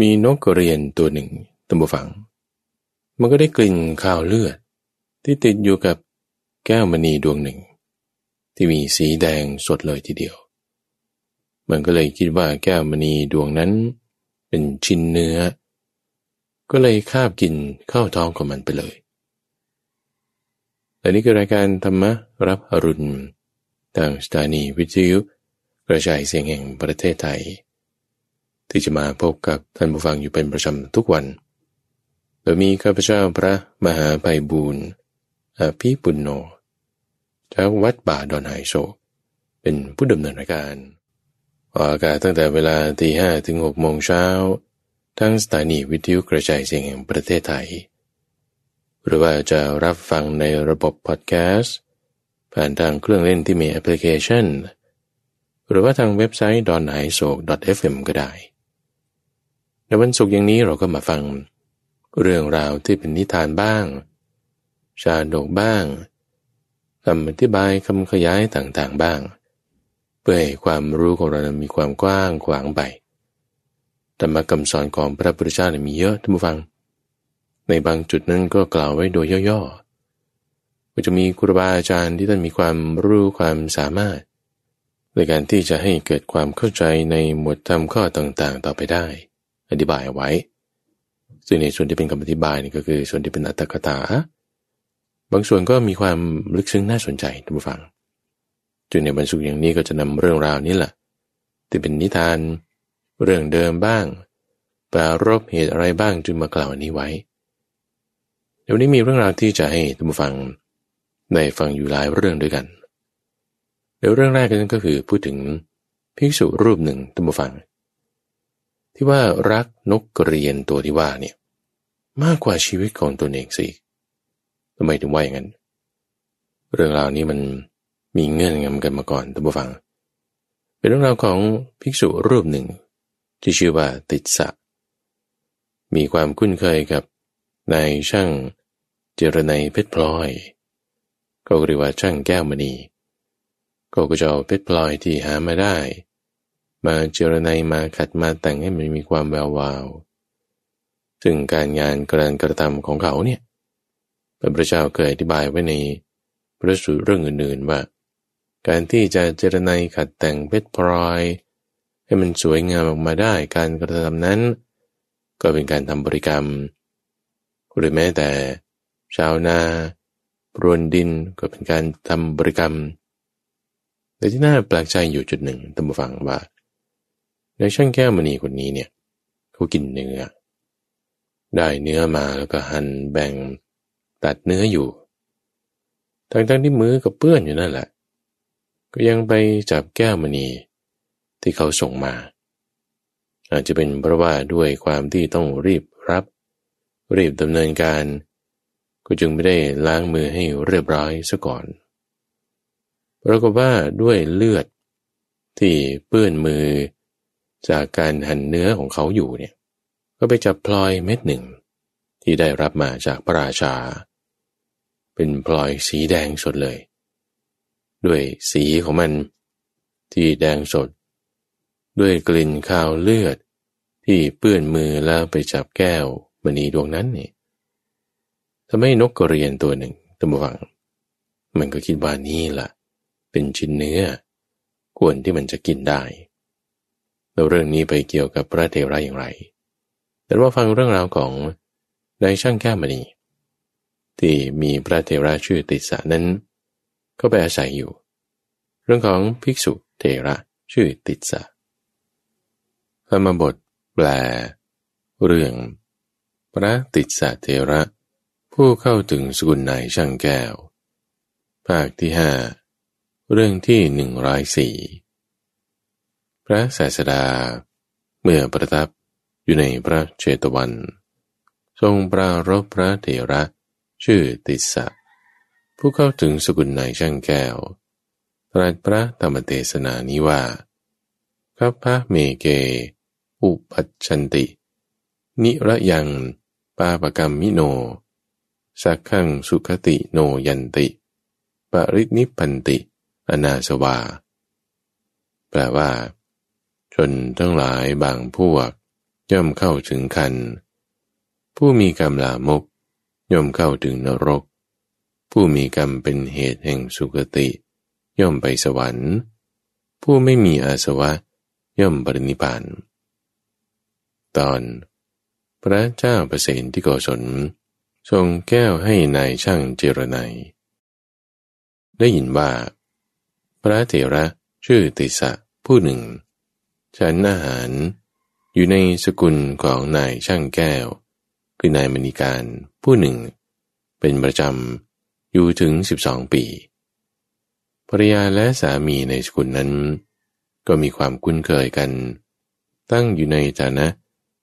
มีนกกระเรียนตัวหนึ่งตัมบูฟัง มันก็ได้กลิ่นข้าวเลือด ที่ติดอยู่กับแก้วมณีดวงหนึ่ง ที่มีสีแดงสดเลยทีเดียว มันก็เลยคิดว่าแก้วมณีดวงนั้น เป็นชิ้นเนื้อ ก็เลยคาบกินเข้าท้องของมันไปเลยและนี่คือรายการธรรมรับอรุณทางสถานีวิทยุกระจายเสียงแห่งประเทศไทย ที่จะมาพบกับท่านผู้ฟังอยู่เป็นประจำทุกวัน โดยมีข้าพเจ้าพระมหาไพบูรณ์อภิปุณโญจากวัดป่าดอนไฮโซเป็นผู้ดำเนินรายการออกอากาศตั้งแต่เวลาตีห้ถึงหกโมงเช้าทั้งสถานีวิทยุกระจายเสียงแห่งประเทศไทย หรือว่าจะรับฟังในระบบพอดแคสต์ผ่านทางเครื่องเล่นที่มีแอปพลิเคชัน หรือว่าทางเว็บไซต์ d o n a i s o k f m ก็ได้ ในวันศุกร์อย่างนี้เราก็มาฟัง เรื่องราวที่เป็นนิทานบ้าง ชาดกบ้างคำอธิบายคำขยายต่างๆบ้าง เพื่อให้ความรู้ของเรามีความกว้างขวางไปธรรมคำสอนของพระพุทธเจ้ามีเยอะท่านผู้ฟัง ในบางจุดนั้นก็กล่าวไว้โดยย่อๆก็จะมีครูบาอาจารย์ที่ท่านมีความรู้ความสามารถ ในการที่จะให้เกิดความเข้าใจในหมวดธรรมข้อต่างๆ ต่อไปได้ อธิบายเอาไว้ ซึ่งในส่วนที่เป็นคำอธิบายนี่ก็คือส่วนที่เป็นอัตถกถา บางส่วนก็มีความลึกซึ้งน่าสนใจท่านผู้ฟัง จึงในบรรสุอย่างนี้ก็จะนำเรื่องราวนี้แหละที่เป็นนิทาน เรื่องเดิมบ้าง ปรารบเหตุอะไรบ้างจึงมากล่าวนี้ไว้ เดี๋ยวนี้มีเรื่องราวที่จะให้ท่านผู้ฟังได้ฟังอยู่หลายเรื่องด้วยกันเดี๋ยวเรื่องแรกกันก็คือพูดถึงภิกษุรูปหนึ่งท่านผู้ฟัง ที่ว่ารักนกกระเรียนตัวที่ว่าเนี่ยมากกว่าชีวิตของตนเองสิทำไมถึงว่าอย่างนั้น เรื่องราวนี้มันมีเงื่อนงำกันมาก่อนท่านผู้ฟัง เป็นเรื่องราวของภิกษุรูปหนึ่ง ที่ชื่อว่าติดสะ มีความคุ้นเคยกับนายช่างเจรไนเพชรพลอย ก็เรียกว่าช่างแก้วมณี ก็ก็จะเอาเพชรพลอยที่หามาได้ มาเจรไนมาขัดมาแต่งให้มันมีความแวววาวซึ่งการงานการกระทำของเขาเนี่ยพระพุทธเจ้าเคยอธิบายไว้ในพระสูตรเรื่องอื่นๆว่า การที่จะเจรไนขัดแต่งเพชรพลอย ให้มันสวยงามออกมาได้การกระทำนั้น ก็เป็นการทำบริกรรม หรือแม้แต่ ชาวนาปรวนดินก็เป็นการทำบริกรรมแต่ที่น่าแปลกใจอยู่จุดหนึ่งตั้งฟังว่า ในช่างแก้วมณีคนนี้เนี่ยเขากินเนื้อ ได้เนื้อมาแล้วก็หั่นแบ่งตัดเนื้ออยู่ ทั้งๆที่มือกับเปื้อนอยู่นั่นแหละ ก็ยังไปจับแก้วมณีที่เขาส่งมา อาจจะเป็นเพราะว่าด้วยความที่ต้องรีบรับ รีบดำเนินการ ก็จึงไม่ได้ล้างมือให้เรียบร้อยซะก่อนปรากฏว่าด้วยเลือดที่เปื้อนมือ จากการหั่นเนื้อของเขาอยู่เนี่ย ก็ไปจับพลอยเม็ดหนึ่ง ที่ได้รับมาจากพระราชา เป็นพลอยสีแดงสดเลย ด้วยสีของมันที่แดงสด ด้วยกลิ่นข้าวเลือด ที่เปื้อนมือแล้วไปจับแก้วมณีดวงนั้นนี่ทำให้นกกระเรียนตัวหนึ่งตั้งวัง มันก็คิดว่านี่ล่ะ เป็นชิ้นเนื้อ ควรที่มันจะกินได้ แล้วเรื่องนี้ไปเกี่ยวกับพระเทระอย่างไร แต่ว่าฟังเรื่องราวของนายช่างแก้มณีที่มีพระเทระชื่อติสะนั้น ก็ไปอาศัยอยู่ เรื่องของภิกษุเทระชื่อติสะธรรมบทแปล เรื่อง พระติสะเทระ ผู้เข้าถึงสกุลนายช่างแก้ว ภาคที่ห้าเรื่องที่หนึ่งร้อยสี่ พระศาสดา เมื่อประทับอยู่ในพระเชตวัน ทรงปรารบพระเถระชื่อติสะ ผู้เข้าถึงสกุลนายช่างแก้ว ตรัสพระธรรมเทศนานี้ว่าคัพพะเมเก อุปัชันติ นิระยังปาปกรรมมิโน สักขังสุขติโนยันติ ปรินิพันติ อนาสวา แปลว่า ชนทั้งหลายบางพวก ย่อมเข้าถึงคัน ผู้มีกรรมลามก ย่อมเข้าถึงนรก ผู้มีกรรมเป็นเหตุแห่งสุคติ ย่อมไปสวรรค์ ผู้ไม่มีอาสวะ ย่อมปรินิพาน ตอน พระเจ้าประเสนที่โกศลทรงแก้วให้นายช่างเจรไนได้ยินว่า พระเถระชื่อติสะผู้หนึ่ง ฉันอาหารอยู่ในสกุลของนายช่างแก้ว คือนายมณีการผู้หนึ่ง เป็นประจำอยู่ถึงสิบสองปีภรยาและสามีในสกุลนั้น ก็มีความคุ้นเคยกัน ตั้งอยู่ในฐานะ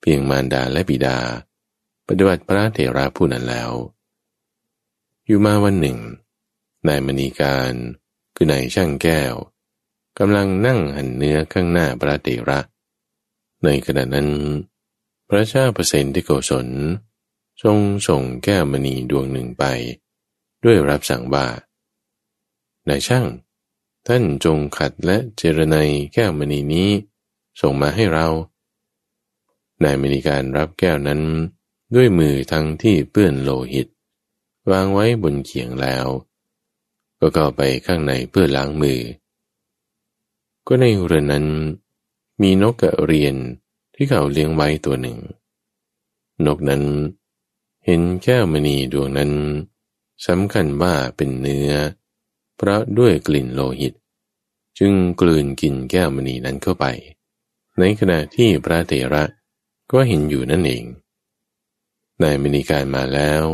เพียงมารดาและบิดา ปฏิบัติพระเถระผู้นั้นแล้ว อยู่มาวันหนึ่งนายมณีการคือนายช่างแก้ว กำลังนั่งหันเนื้อข้างหน้าพระเถระ ในขณะนั้น พระเจ้าเปรตที่โกศล ทรงส่งแก้วมณีดวงหนึ่งไป ด้วยรับสั่งว่านายช่าง ท่านจงขัดและเจรไนแก้วมณีนี้ ส่งมาให้เรา นายมณีการรับแก้วนั้น ด้วยมือทั้งที่เปื้อนโลหิต วางไว้บนเขียงแล้ว ก็เข้าไปข้างในเพื่อล้างมือ ก็ในเรือนนั้น มีนกกระเรียนที่เขาเลี้ยงไว้ตัวหนึ่ง นกนั้น เห็นแก้วมณีดวงนั้นสำคัญว่าเป็นเนื้อ เพราะด้วยกลิ่นโลหิต จึงกลืนกินแก้วมณีนั้นเข้าไป ในขณะที่พระเถระก็เห็นอยู่นั่นเองนายมณีการมาแล้ว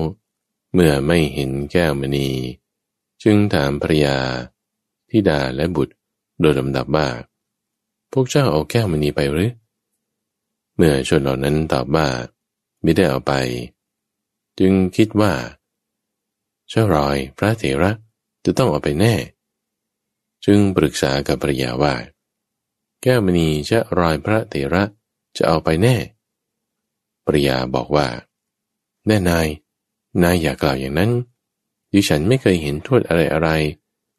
เมื่อไม่เห็นแก้วมณี จึงถามภรยาทิดาและบุตร โดยลำดับว่า พวกเจ้าเอาแก้วมณีไปหรือ เมื่อชนเหล่านั้นตอบว่าไม่ได้เอาไป จึงคิดว่า เจ้ารอยพระเถระจะต้องเอาไปแน่ จึงปรึกษากับภรยาว่า แก้วมณีเจะรอยพระเถระจะเอาไปแน่ภรยาบอกว่า แน่นาย นายอย่ากล่าวอย่างนั้นดิฉันไม่เคยเห็นโทษอะไรอะไร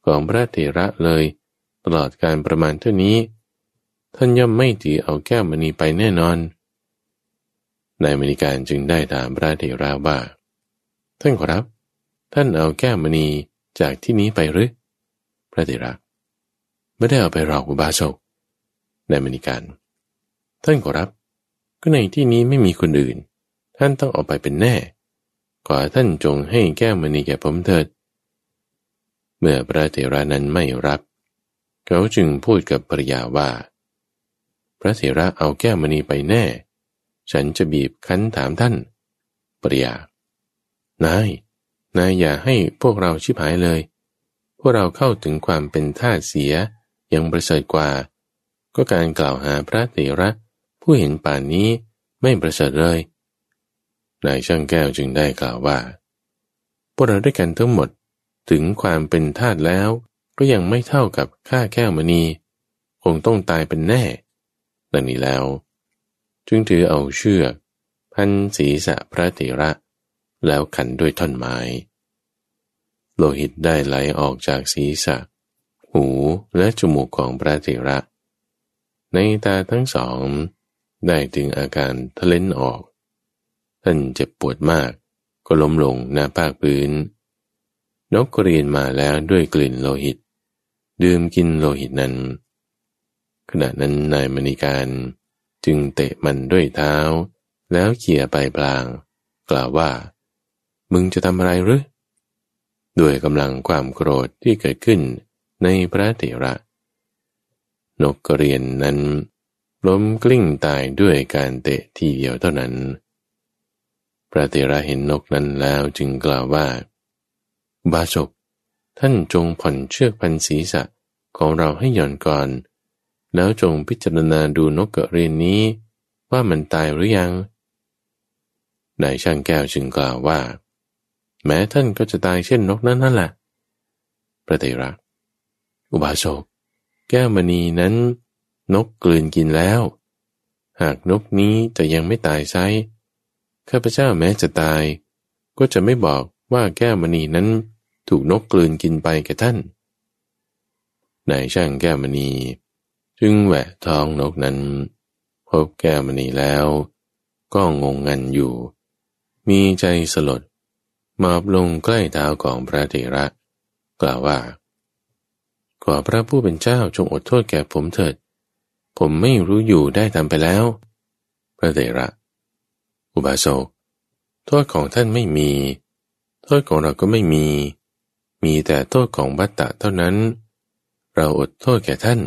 ของพระเถระเลย ตลอดการประมาณเท่านี้ ท่านย่อมไม่ถือเอาแก้วมณีไปแน่นอน นายมณีการจึงได้ถามพระเถระว่า ท่านขอรับ ท่านเอาแก้วมณีจากที่นี้ไปหรือ พระเถระ ไม่ได้เอาไปหรอกอุบาสกนายมณีการ ท่านขอรับ ก็ในที่นี้ไม่มีคนอื่น ท่านต้องเอาไปเป็นแน่ขอท่านจงให้แก้วมณีแก่ผมเถิด เมื่อพระเถระนั้นไม่รับ เขาจึงพูดกับภรยาว่า พระเถระเอาแก้วมณีไปแน่ ฉันจะบีบคั้นถามท่านภรยานาย นายอย่าให้พวกเราชิบหายเลย พวกเราเข้าถึงความเป็นทาเสียยังประเสริฐกว่า ก็การกล่าวหาพระเถระ ผู้เห็นป่านนี้ไม่ประเสริฐเลย นายช่างแก้วจึงได้กล่าวว่า พวกเราด้วยกันทั้งหมดถึงความเป็นทาสแล้ว ก็ยังไม่เท่ากับค่าแก้วมณี คงต้องตายเป็นแน่ดังนี้แล้ว จึงถือเอาเชือก พันศีรษะพระเถระ แล้วขันด้วยท่อนไม้ โลหิตได้ไหลออกจากศีรษะ หูและจมูกของพระเถระ ในตาทั้งสอง ได้ถึงอาการทะเลนออก ท่านเจ็บปวดมากก็ล้มลงหน้าภาคพื้นนกกระเรียนมาแล้วด้วยกลิ่นโลหิต ดื่มกินโลหิตนั้น ขณะนั้นนายมณีการจึงเตะมันด้วยเท้า แล้วเขี่ยไปพลาง กล่าวว่า มึงจะทำอะไรหรือด้วยกำลังความโกรธที่เกิดขึ้นในพระเถระ นกกระเรียนนั้นล้มกลิ้งตายด้วยการเตะทีเดียวเท่านั้น พระเถระเห็นนกนั้นแล้วจึงกล่าวว่า บาศก ท่านจงผ่อนเชือกพันศีรษะของเราให้หย่อนก่อน แล้วจงพิจารณาดูนกกระเรียนนี้ ว่ามันตายหรือยัง นายช่างแก้วจึงกล่าวว่า แม้ท่านก็จะตายเช่นนกนั้นนั่นแหละ พระเถระ อุบาสก แก้วมณีนั้น นกกลืนกินแล้ว หากนกนี้จะยังไม่ตายไซข้าพเจ้าแม้จะตาย ก็จะไม่บอกว่าแก้วมณีนั้น ถูกนกกลืนกินไปแก่ท่าน นายช่างแก้วมณี จึงแหวะท้องนกนั้น พบแก้วมณีแล้ว ก็งงงันอยู่ มีใจสลดมอบลงใกล้เท้าของพระเถระ กล่าวว่า ขอพระผู้เป็นเจ้าจงอดโทษแก่ผมเถิด ผมไม่รู้อยู่ได้ทำไปแล้ว พระเถระ อุบาสกโทษของท่านไม่มี โทษของเราก็ไม่มี มีแต่โทษของบัตตะเท่านั้น เราอดโทษแก่ท่าน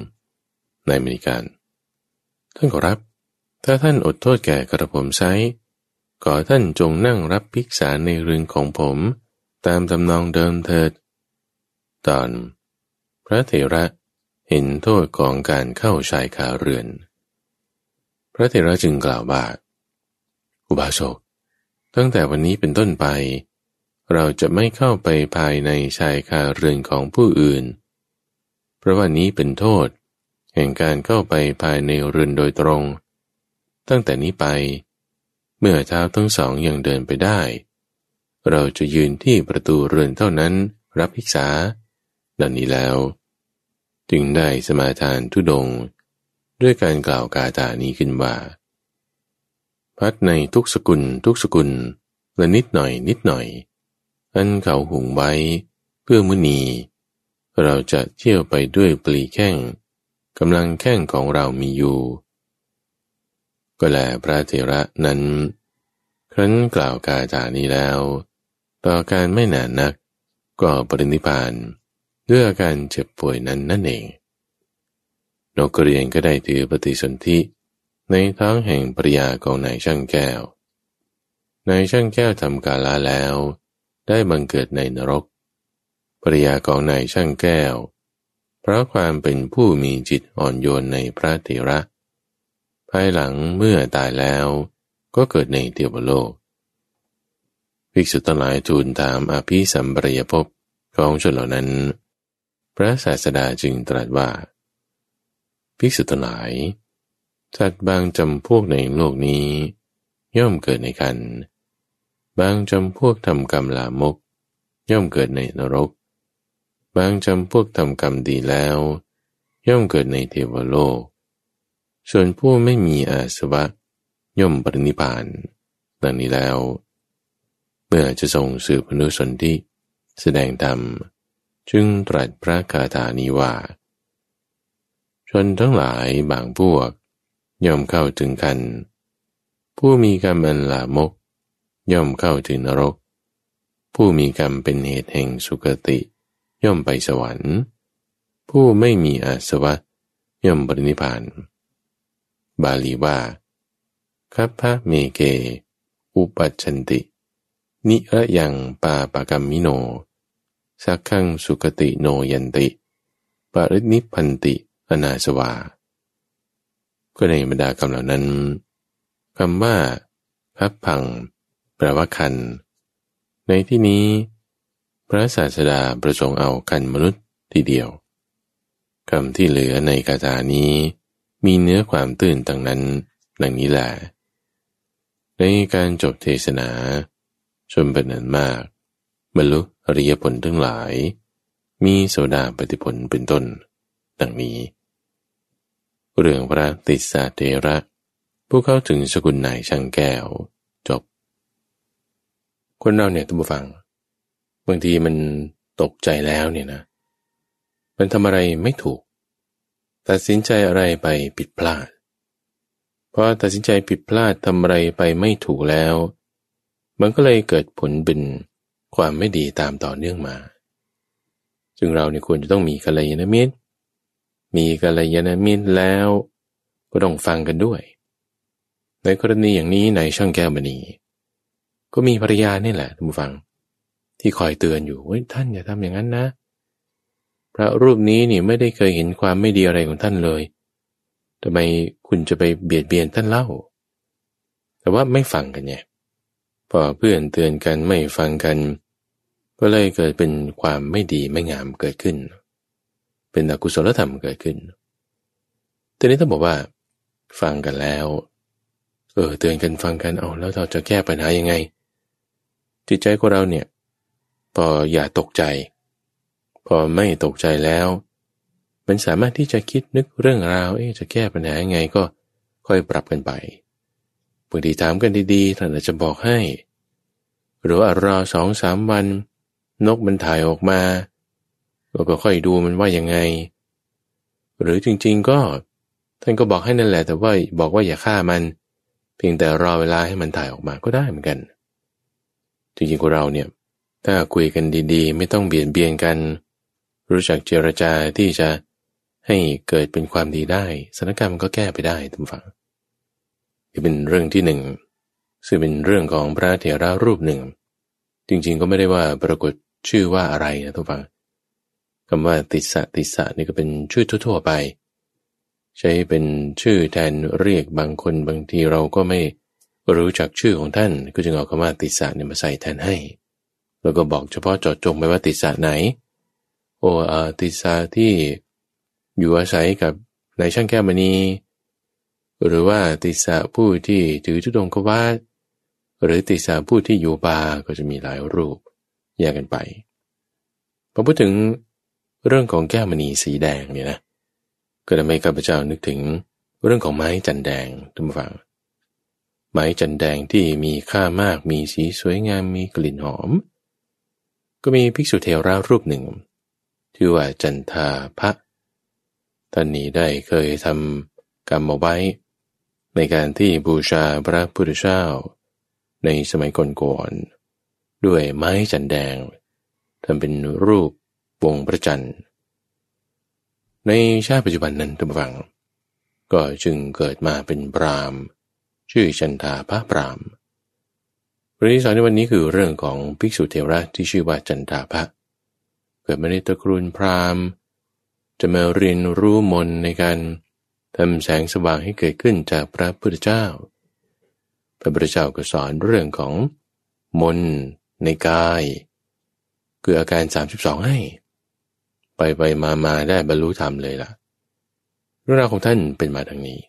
ในมริการ ท่านขอรับ ถ้าท่านอดโทษแก่กระผมไซขอท่านจงนั่งรับภิกษาในเรือนของผม ตามตำนองเดิมเถิด ตอน พระเถระเห็นโทษของการเข้าชายคาเรือน พระเถระจึงกล่าวว่าอุบาสกตั้งแต่วันนี้เป็นต้นไป เราจะไม่เข้าไปภายในชายคาเรือนของผู้อื่น เพราะว่านี้เป็นโทษ แห่งการเข้าไปภายในเรือนโดยตรง ตั้งแต่นี้ไป เมื่อเท้าทั้งสองยังเดินไปได้ เราจะยืนที่ประตูเรือนเท่านั้นรับภิกษา ดังนี้แล้ว จึงได้สมาทานทุดง ด้วยการกล่าวกาตานี้ขึ้นว่า พัดในทุกสกุลทุกสกุลและนิดหน่อยนิดหน่อย อันเขาหุงไว้เพื่อมุนี เราจะเที่ยวไปด้วยปลีแข้งกำลังแข้งของเรามีอยู่ ก็แลพระเถระนั้น ครั้นกล่าวกาจานี้แล้ว ต่อการไม่นานนักก็ปรินิพานด้วยอาการเจ็บป่วยนั้นนั่นเองนกกระเรียนก็ได้ถือปฏิสนธิในท้องแห่งปริยาของนายช่างแก้วนายช่างแก้วทำกาลาแล้ว ได้บังเกิดในนรก ปริยาของนายช่างแก้ว เพราะความเป็นผู้มีจิตอ่อนโยนในพระเถระ ภายหลังเมื่อตายแล้วก็เกิดในเทวโลกภิกษุทั้งหลายทูลถามอภิสัมปรยภพของชนเหล่านั้น พระศาสดาจึงตรัสว่า ภิกษุทั้งหลายสัตว์บางจำพวกในโลกนี้ ย่อมเกิดในกัน บางจำพวกทำกรรมลามก ย่อมเกิดในนรก บางจำพวกทำกรรมดีแล้ว ย่อมเกิดในเทวโลก ส่วนผู้ไม่มีอาสวะ ย่อมปรินิพานดังนี้แล้ว เมื่อจะทรงสืบพนุสนที่แสดงธรรมจึงตรัสพระคาถานี้ว่า ชนทั้งหลายบางพวก ย่อมเข้าถึงกัน ผู้มีกรรมอันลามก ย่อมเข้าถึงนรก ผู้มีกรรมเป็นเหตุแห่งสุคติ ย่อมไปสวรรค์ ผู้ไม่มีอาสวะ ย่อมบรินิพาน บาลีว่าคัพพะเมเก อุปัชันติ นิระยังปาปกรรมมิโน สักขังสุคติโนยันติ ปรินิพันติอนาสวา ก็ในบรรดาคำเหล่านั้นคำว่าพับพัง แปลว่าคัน ในที่นี้ พระศาสดาประสงค์เอาคันมนุษย์ทีเดียวคำที่เหลือในคาถานี้ มีเนื้อความตื่นต่างนั้นดังนี้แหละในการจบเทศนาชมเป็นนันมาก บรรลุอริยผลทั้งหลาย มีโสดาปฏิผลเป็นต้น ดังนี้ เรื่องพระติสาเทระ ผู้เข้าถึงสกุลนายช่างแก้ว จบ คนเราเนี่ยทุกฟัง บางทีมันตกใจแล้วเนี่ยนะ มันทำอะไรไม่ถูก ตัดสินใจอะไรไปผิดพลาดพอตัดสินใจผิดพลาดทำอะไรไปไม่ถูกแล้ว มันก็เลยเกิดผลเป็นความไม่ดีตามต่อเนื่องมา จึงเราเนี่ยควรจะต้องมีกัลยาณมิตร มีกัลยาณมิตรแล้วก็ต้องฟังกันด้วย ในกรณีอย่างนี้ในช่างแก้วมณี ก็มีภรรยานี่แหละท่านผู้ฟัง ที่คอยเตือนอยู่ว่าท่านอย่าทำอย่างนั้นนะ พระรูปนี้นี่ไม่ได้เคยเห็นความไม่ดีอะไรของท่านเลยทำไมคุณจะไปเบียดเบียนท่านเล่า แต่ว่าไม่ฟังกันไงพอเพื่อนเตือนกันไม่ฟังกัน ก็เลยเกิดเป็นความไม่ดีไม่งามเกิดขึ้น เป็นอกุศลธรรมเกิดขึ้นทีนี้ต้องบอกว่า ฟังกันแล้ว เออเตือนกันฟังกันเอาแล้วเราจะแก้ปัญหายังไง จิตใจของเราเนี่ยพออย่าตกใจ พอไม่ตกใจแล้ว มันสามารถที่จะคิดนึกเรื่องราว เอ๊จะแก้ปัญหายังไงก็ค่อยปรับกันไปบางทีถามกันดีๆท่านอาจจะบอกให้ หรือว่ารอสองสามวัน นกมันถ่ายออกมาเราก็ค่อยดูมันว่ายังไง หรือจริงๆก็ ท่านก็บอกให้นั่นแหละ แต่ว่าบอกว่าอย่าฆ่ามัน เพียงแต่รอเวลาให้มันถ่ายออกมาก็ได้เหมือนกัน จริงๆของเราเนี่ย ถ้าคุยกันดีๆ ไม่ต้องเบียดเบียนกัน รู้จักเจรจาที่จะให้เกิดเป็นความดีได้สถานการณ์มันก็แก้ไปได้ทุกฝั่งที่เป็นเรื่องที่หนึ่งซึ่งเป็นเรื่องของพระเถระรูปหนึ่ง จริงๆก็ไม่ได้ว่าปรากฏชื่อว่าอะไรนะทุกฝั่งคำว่าติสะติสะนี่ก็เป็นชื่อทั่วๆไป ใช้เป็นชื่อแทนเรียกบางคนบางทีเราก็ไม่ รู้จักชื่อของท่านก็จึงเอาคำว่าติสะเนี่ยมาใส่แทนให้ แล้วก็บอกเฉพาะเจอดจงไปว่าติสะไหน โออาติสะที่อยู่อาศัยกับนายช่างแก้วมณี หรือว่าติสะผู้ที่ถือทุดงกวาดหรือติสะผู้ที่อยู่บาก็จะมีหลายรูปแยกกันไปพอพูดถึงเรื่องของแก้วมณีสีแดงเนี่ยนะก็ทำให้ข้าพเจ้านึกถึงเรื่องของไม้จันแดงทุกฝัง ไม้จันแดงที่มีค่ามากมีสีสวยงามมีกลิ่นหอม ก็มีภิกษุเทรารูปหนึ่งชื่อว่าจันทาพระท่านนี้ได้เคยทำกรรมเอาไว้ ในการที่บูชาพระพุทธเจ้า ในสมัยก่อนๆด้วยไม้จันแดงทำเป็นรูปวงพระจันทร์ในชาติปัจจุบันนั้นทุกฝัง ก็จึงเกิดมาเป็นปราม ชื่อชันทาพระปรามประเด็นสอนในวันนี้คือเรื่องของภิกษุเทระที่ชื่อว่าจันทาพระเกิดมาในตระกูลพราหมณ์ จะมาเรียนรู้มนในการทำแสงสว่างให้เกิดขึ้นจากพระพุทธเจ้า พระพุทธเจ้าก็สอนเรื่องของมนในกาย คืออาการ 32 ให้ ไปไปมามาได้บรรลุธรรมเลยล่ะ เรื่องราวของท่านเป็นมาดังนี้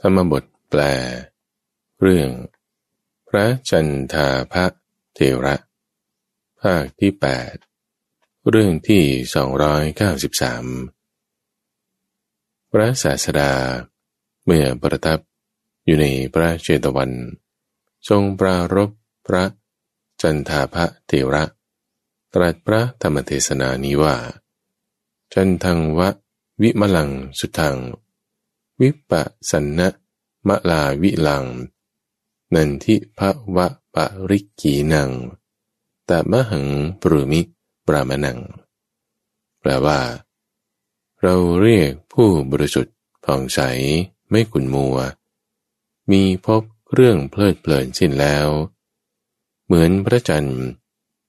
ธรรมบทแปล เรื่อง พระจันทาพระเทระ ภาคที่ 8 เรื่องที่ 293 พระศาสดา เมื่อประทับอยู่ในพระเจตวัน ทรงปรารบพระจันทาพระเทระ ตรัสพระธรรมเทศนานี้ว่า จันทังวะวิมลังสุทัง วิปสันนะมะลาวิลัง นันทิภะวะปะริกีนังตมะหังปรุมิปรามนัง แปลว่า เราเรียกผู้บริสุทธิ์ผ่องใสไม่ขุนมัว มีพบเรื่องเพลิดเพลินสิ้นแล้ว เหมือนพระจันทร์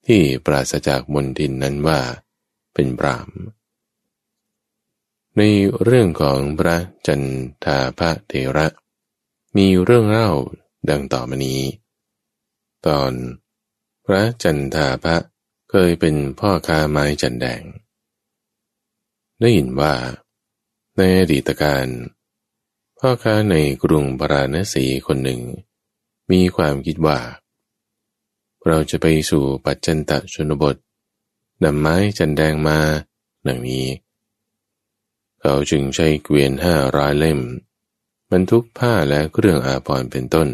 ที่ปราศจากมนทินนั้นว่า เป็นปราม ในเรื่องของพระจันทาพระเทระ มีเรื่องเล่าดังต่อมานี้ ตอนพระจันทาพระเคยเป็นพ่อค้าไม้จันแดง ได้ยินว่า ในอดีตการ พ่อค้าในกรุงปราณสีคนหนึ่ง มีความคิดว่า เราจะไปสู่ปัจจันตชนบทนำไม้จันแดงมา ดังนี้ เขาจึงใช้เกวียนห้าร้อยเล่ม บรรทุกผ้าและเครื่องอาภรณ์เป็นต้น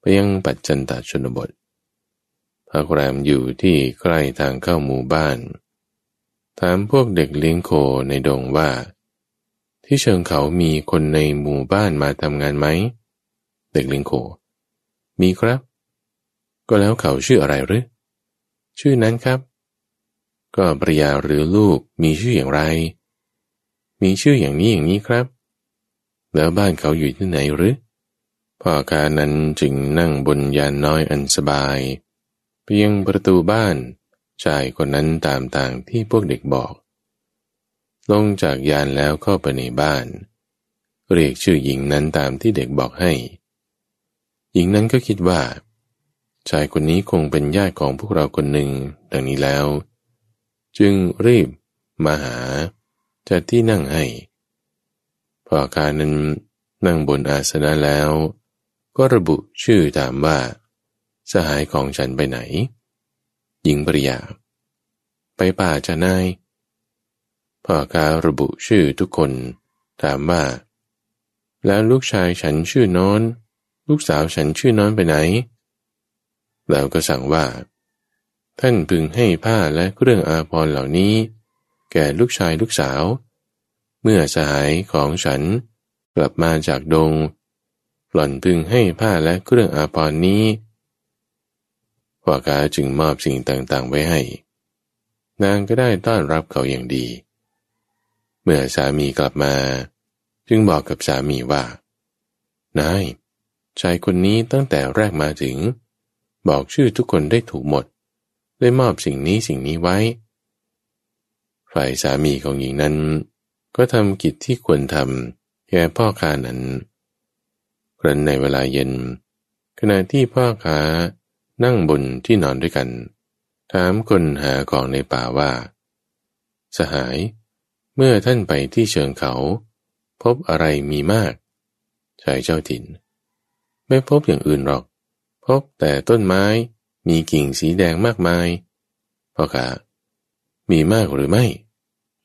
ไปยังปัจจันตชนบทพักแรมอยู่ที่ใกล้ทางเข้าหมู่บ้าน ถามพวกเด็กเลี้ยงโคในดงว่า ที่เชิงเขามีคนในหมู่บ้านมาทำงานไหม เด็กเลี้ยงโค มีครับ ก็แล้วเขาชื่ออะไรหรือ ชื่อนั้นครับ ก็ภรรยาหรือลูกมีชื่ออย่างไร มีชื่ออย่างนี้อย่างนี้ครับ แล้วบ้านเขาอยู่ที่ไหนหรือพ่อกานั้นจึงนั่งบนยานน้อยอันสบาย เพียงประตูบ้านชายคนนั้นตามทางที่พวกเด็กบอก ลงจากยานแล้วเข้าไปในบ้าน เรียกชื่อหญิงนั้นตามที่เด็กบอกให้ หญิงนั้นก็คิดว่า ชายคนนี้คงเป็นญาติของพวกเราคนหนึ่งดังนี้แล้ว จึงรีบมาหา จัดที่นั่งให้ พอการนั้นนั่งบนอาสนะแล้ว ก็ระบุชื่อถามว่า สหายของฉันไปไหน หญิงปริยา ไปป่าจะนายพ่อการระบุชื่อทุกคนถามว่า แล้วลูกชายฉันชื่อน้อน ลูกสาวฉันชื่อน้อนไปไหน แล้วก็สั่งว่า ท่านพึงให้ผ้าและเครื่องอาภรณ์เหล่านี้ แก่ลูกชายลูกสาว เมื่อสหายของฉันกลับมาจากดง หล่อนพึงให้ผ้าและเครื่องอาภรณ์นี้พ่อกาจึงมอบสิ่งต่างๆไว้ให้ นางก็ได้ต้อนรับเขาอย่างดี เมื่อสามีกลับมา จึงบอกกับสามีว่า นายชายคนนี้ตั้งแต่แรกมาถึง บอกชื่อทุกคนได้ถูกหมด ได้มอบสิ่งนี้สิ่งนี้ไว้ ฝ่ายสามีของหญิงนั้น ก็ทำกิจที่ควรทำแก่พ่อค้านั้น ครั้นในเวลาเย็น ขณะที่พ่อค้านั่งบนที่นอนด้วยกัน ถามคนหาของในป่าว่า สหาย เมื่อท่านไปที่เชิงเขา พบอะไรมีมากชายเจ้าถิ่น ไม่พบอย่างอื่นหรอก พบแต่ต้นไม้มีกิ่งสีแดงมากมายพ่อขา มีมากหรือไม่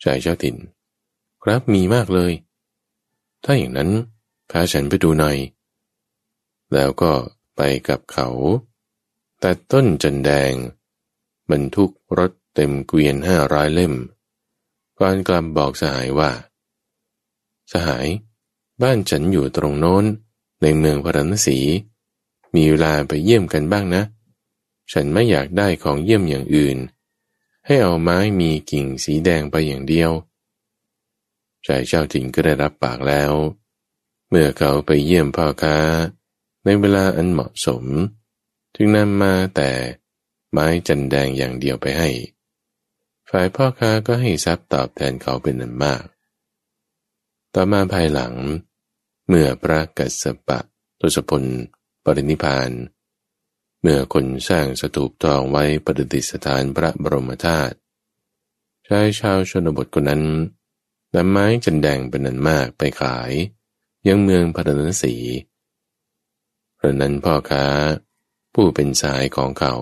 ชายเจ้าถิ่นครับมีมากเลย ถ้าอย่างนั้นพาฉันไปดูหน่อย แล้วก็ไปกับเขาตัดต้นจันแดง บรรทุกรถเต็มเกวียนห้าร้อยเล่มก่อนกลับบอกสหายว่า สหาย บ้านฉันอยู่ตรงโน้น ในเมืองพระนศีมีเวลาไปเยี่ยมกันบ้างนะ ฉันไม่อยากได้ของเยี่ยมอย่างอื่น ให้เอาไม้มีกิ่งสีแดงไปอย่างเดียวชายเจ้าถิ่นก็ได้รับปากแล้ว เมื่อเขาไปเยี่ยมพ่อค้า ในเวลาอันเหมาะสม จึงนำมาแต่ไม้จันแดงอย่างเดียวไปให้ ฝ่ายพ่อค้าก็ให้ทรัพย์ตอบแทนเขาเป็นนันมาก ต่อมาภายหลัง เมื่อพระกัสสปะทศพลปรินิพาน เมื่อคนสร้างสถูปทองไว้ประดิษฐานพระบรมธาตุชายชาวชนบทคนนั้นนำไม้จันแดงเป็นนันมากไปขาย ยังเมืองพระนศีพระนั้นพ่อค้า ผู้เป็นสายของเขา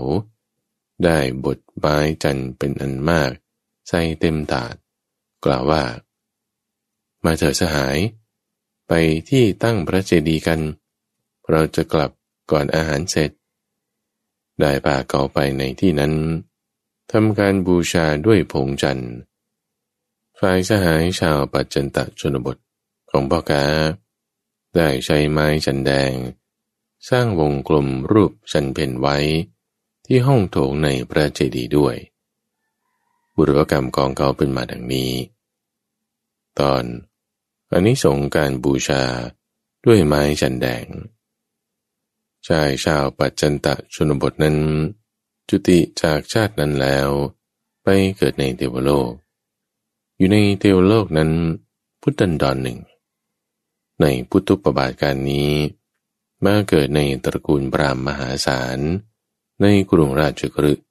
ได้บทไม้จันเป็นอันมาก ใส่เต็มตาด กล่าวว่า มาเถิดสหาย ไปที่ตั้งพระเจดีย์กัน เราจะกลับก่อนอาหารเสร็จ ได้พาเขาไปในที่นั้นทำการบูชาด้วยผงจันทร์ฝ่ายสหายชาวปัจจันตชนบทของพ่อกาได้ใช้ไม้จันแดง สร้างวงกลมรูปชันเพนไว้ ที่ห้องโถงในพระเจดีย์ด้วย บุรกรรมของเขาเป็นมาดังนี้ ตอนอันนี้สงการบูชาด้วยไม้จันแดง ชายชาวปัจจันตะชนบทนั้น จุติจากชาตินั้นแล้ว ไปเกิดในเทวโลก อยู่ในเทวโลกนั้น พุทธันดรหนึ่ง ในพุทธุปบาทการนี้ มาเกิดในตระกูลปรามมหาศาล ในกรุงราชกฤห์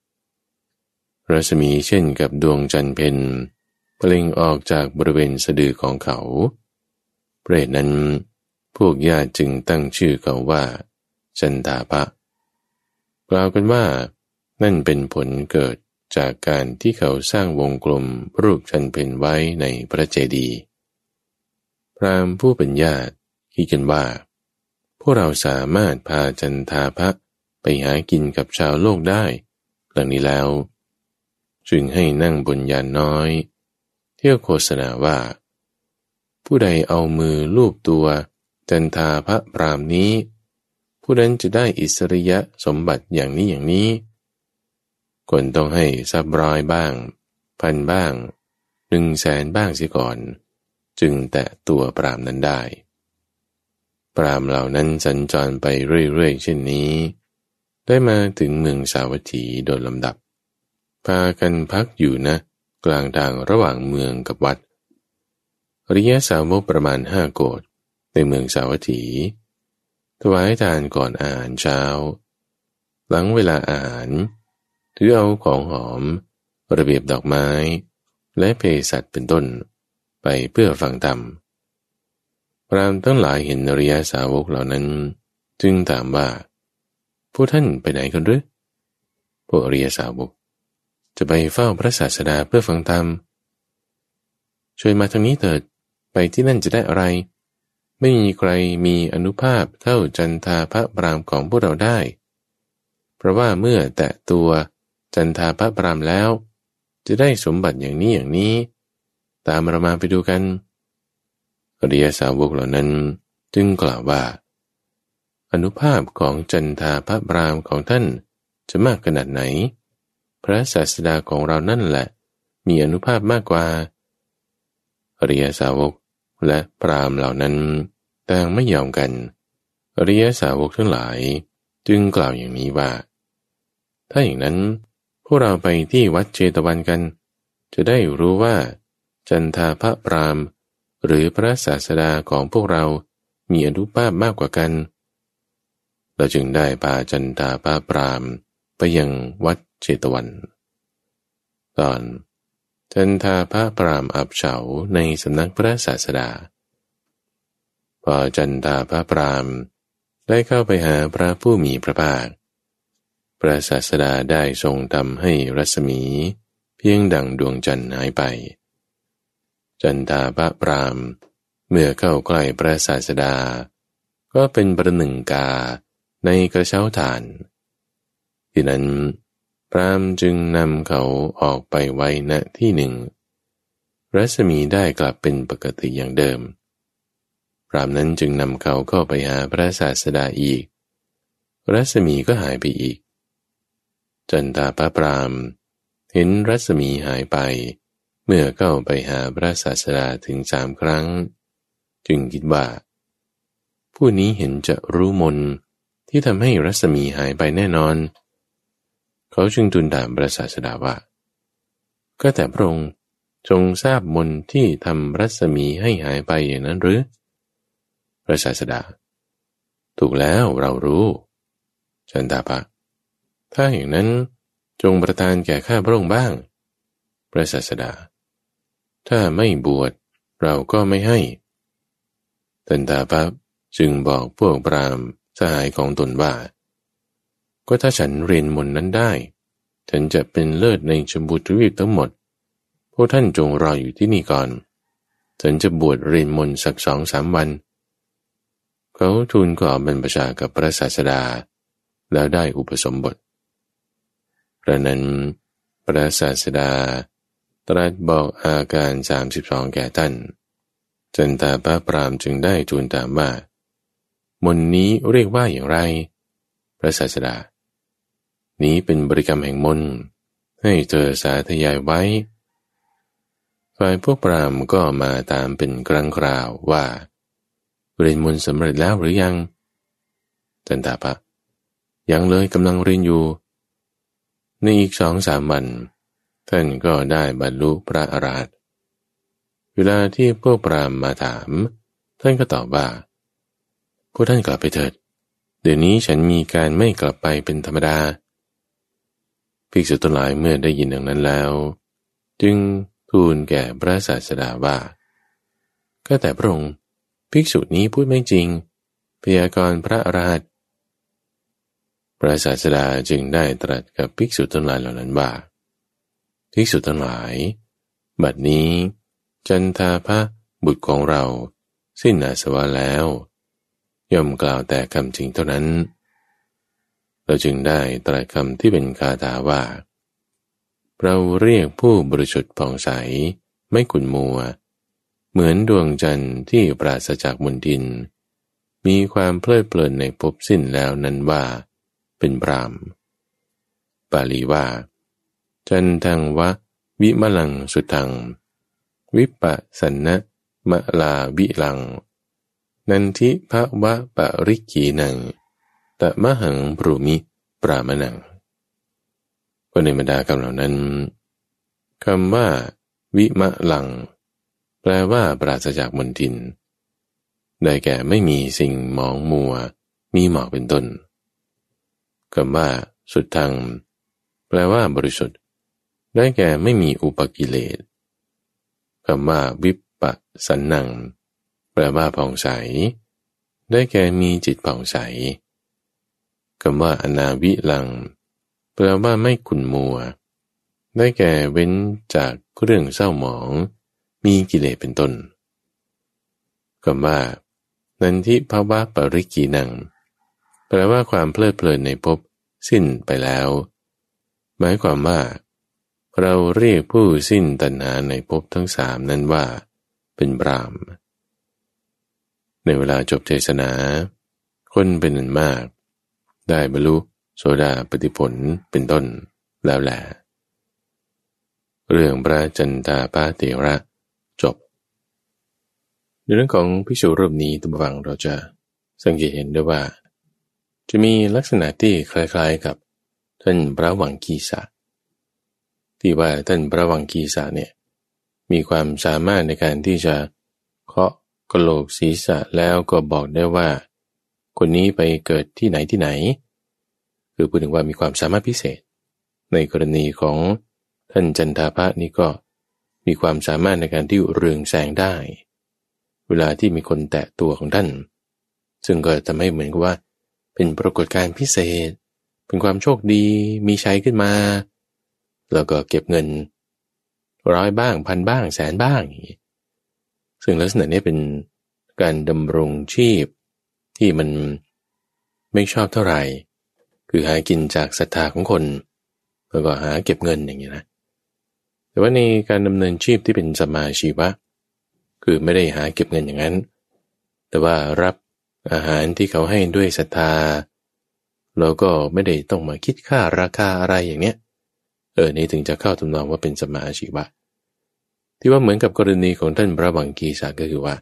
รัศมีเช่นกับดวงจันเพนเปล่งออกจากบริเวณสะดือของเขา เปรตนั้น พวกญาติจึงตั้งชื่อเขาว่า จันทาปะกล่าวกันว่า นั่นเป็นผลเกิดจากการที่เขาสร้างวงกลมรูปจันเพนไว้ในพระเจดีย์พรามผู้เป็นญาติคิดกันว่า พวกเราสามารถพาจันทาพะไปหากินกับชาวโลกได้ดังนี้แล้ว จึงให้นั่งบนยานน้อย เที่ยวโฆษณาว่า ผู้ใดเอามือลูบตัวจันทาพระปรามนี้ ผู้นั้นจะได้อิสริยะสมบัติอย่างนี้อย่างนี้ คนต้องให้ซับร้อยบ้าง พันบ้างหนึ่งแสนบ้างเสียก่อน จึงแตะตัวปรามนั้นได้ ปรามเหล่านั้นสัญจรไปเรื่อยๆเช่นนี้ ได้มาถึงเมืองสาวัตถีโดยลำดับ พากันพักอยู่นะ กลางทางระหว่างเมืองกับวัดริยสาวกประมาณห้าโกดในเมืองสาวัตถี ถวายทานก่อนอาหารเช้า หลังเวลาอาหารถือเอาของหอม ระเบียบดอกไม้ และเพสัตเป็นต้น ไปเพื่อฟังธรรมพรามทั้งหลายเห็นอริยสาวกเหล่านั้น จึงถามว่า พวกท่านไปไหนกันหรือพวกอริยสาวก จะไปเฝ้าพระศาสดาเพื่อฟังธรรมช่วยมาทางนี้เถิดไปที่นั่นจะได้อะไร ไม่มีใครมีอนุภาพเท่าจันทาพระปรามของพวกเราได้ เพราะว่าเมื่อแตะตัวจันทาพระปรามแล้ว จะได้สมบัติอย่างนี้อย่างนี้ ตามเรามาไปดูกันอริยสาวกเหล่านั้นจึงกล่าวว่า อนุภาพของจันทาพระปรามของท่านจะมากขนาดไหน พระศาสดาของเรานั่นแหละ มีอนุภาพมากกว่าอริยสาวก และพรามเหล่านั้นต่างไม่ยอมกันอริยสาวกทั้งหลาย จึงกล่าวอย่างนี้ว่า ถ้าอย่างนั้น พวกเราไปที่วัดเจตวันกัน จะได้รู้ว่า จันทาพระปราม หรือพระศาสดาของพวกเรามีอนุภาพมากกว่ากัน เราจึงได้พาจันทาพระปราม ไปยังวัดเจตวัน ตอน จันทาพระปรามอับเฉาในสำนักพระศาสดา พอจันทาพระปรามได้เข้าไปหาพระผู้มีพระภาค พระศาสดาได้ทรงทำให้รัศมี เพียงดังดวงจันทร์หายไป จันทาพระปรามเมื่อเข้าใกล้พระศาสดา ก็เป็นประหนึ่งกาในกระเช้าฐานที่นั้น รามจึงนำเขาออกไปไว้ณที่หนึ่ง รัศมีได้กลับเป็นปกติอย่างเดิม พรามนั้นจึงนำเขาเข้าไปหาพระศาสดาอีก รัศมีก็หายไปอีก จันตาพระพรามเห็นรัศมีหายไป เมื่อเข้าไปหาพระศาสดาถึงสามครั้ง จึงคิดว่า ผู้นี้เห็นจะรู้มนที่ทำให้รัศมีหายไปแน่นอนเขาจึงทูลถามพระศาสดาว่า ก็แต่พระองค์จงทราบมนที่ทำรัศมีให้หายไปอย่างนั้นหรือ พระศาสดา ถูกแล้วเรารู้จันตาปะ ถ้าอย่างนั้นจงประทานแก่ข้าพระองค์บ้าง พระศาสดา ถ้าไม่บวชเราก็ไม่ให้จันตาปะจึงบอกพวกปรามสหายของตนว่า ก็ถ้าฉันเรียนมนนั้นได้ ฉันจะเป็นเลิศในชมพูทวีปทั้งหมด พวกท่านจงรออยู่ที่นี่ก่อน ฉันจะบวชเรียนมนสักสองสามวัน เขาทูลขอบรรพชากับพระศาสดา แล้วได้อุปสมบทพระนั้นพระศาสดา ตรัสบอกอาการสามสิบสองแก่ท่าน จันตาพระปรามจึงได้ทูลถามว่า มนนี้เรียกว่าอย่างไร พระศาสดา นี้เป็นบริกรรมแห่งมนให้เธอสาธยายไว้ ฝ่ายพวกปรามก็มาตามเป็นครั้งคราวว่าเรียนมนสำเร็จแล้วหรือยังจันตาปะ ยังเลยกำลังเรียนอยู่ ในอีกสองสามวัน ท่านก็ได้บรรลุพระอราตเวลาที่พวกปรามมาถาม ท่านก็ตอบว่าพวกท่านกลับไปเถิด เดี๋ยวนี้ฉันมีการไม่กลับไปเป็นธรรมดา ภิกษุทั้งหลายเมื่อได้ยินดังนั้นแล้ว จึงทูลแก่พระศาสดาว่าก็แต่พระองค์ภิกษุนี้พูดไม่จริงพยากรณ์พระอราชพระศาสดาจึงได้ตรัสกับภิกษุทั้งหลายเหล่านั้นว่าภิกษุทั้งหลาย บัดนี้ จันทาพระบุตรของเรา สิ้นอาสวะแล้ว ย่อมกล่าวแต่คำจริงเท่านั้น เราจึงได้ตรัสคำที่เป็นคาถาว่า เราเรียกผู้บริสุทธิ์ผ่องใสไม่ขุนมัว เหมือนดวงจันทร์ที่ปราศจากมนทิน มีความเพลิดเพลินในภพสิ้นแล้วนั้นว่า เป็นพรามปาลีว่า จันทังวะ วิมลังสุทัง วิปะสันนะมะลาวิลัง นันทิภะวะปะริกีนัง ตะมะหังปรุมิปรามนังก็ในบรรดาคำเหล่านั้นคำว่า วิมะลัง แปลว่าปราศจากมนทิน ได้แก่ไม่มีสิ่งมองมัว มีหมอกเป็นต้นคำว่า สุดทางแปลว่าบริสุทธิ์ ได้แก่ไม่มีอุปกิเลสคำว่า วิปปสันนัง แปลว่าผ่องใส ได้แก่มีจิตผ่องใส คำว่าอนาวิลังแปลว่าไม่ขุนมัว ได้แก่เว้นจากเรื่องเศร้าหมอง มีกิเลสเป็นต้นคำว่า นันทิภาวะปริกีนัง แปลว่าความเพลิดเพลินในภพสิ้นไปแล้ว หมายความว่า เราเรียกผู้สิ้นตัณหาในภพทั้งสามนั้นว่า เป็นบราม ในเวลาจบเทศนา คนเป็นอันมาก ได้บรรลุโสดาปฏิผลเป็นต้นแล้วแหละเรื่องพระจันตาปาเตระจบ ในเรื่องของพิสูรูปนี้ตุบังเราจะสังเกตเห็นได้ว่า จะมีลักษณะที่คล้ายๆกับท่านพระวังกีสะที่ว่าท่านพระวังกีสะเนี่ยมีความสามารถในการที่จะเคาะกระโหลกศีรษะแล้วก็บอกได้ว่า คนนี้ไปเกิดที่ไหนที่ไหน คือพูดถึงว่ามีความสามารถพิเศษ ในกรณีของท่านจันทาภะนี่ก็มีความสามารถในการที่เรืองแสงได้ เวลาที่มีคนแตะตัวของท่าน ซึ่งก็ทำให้เหมือนกับว่า เป็นปรากฏการณ์พิเศษ เป็นความโชคดีมีใชัยขึ้นมา แล้วก็เก็บเงิน ร้อยบ้างพันบ้างแสนบ้างซึ่งลักษณะนี้เป็นการดำรงชีพ ที่มันไม่ชอบเท่าไหร่ คือหากินจากศรัทธาของคนแล้วก็หาเก็บเงินอย่างนี้นะแต่ว่าในการดำเนินชีพที่เป็นสมาชีวะ คือไม่ได้หาเก็บเงินอย่างนั้น แต่ว่ารับอาหารที่เขาให้ด้วยศรัทธาเราก็ไม่ได้ต้องมาคิดค่าราคาอะไรอย่างเนี้ย เออนี่ถึงจะเข้าทำนองว่าเป็นสมาชีวะ ที่ว่าเหมือนกับกรณีของท่านพระบังกีสาก็คือว่า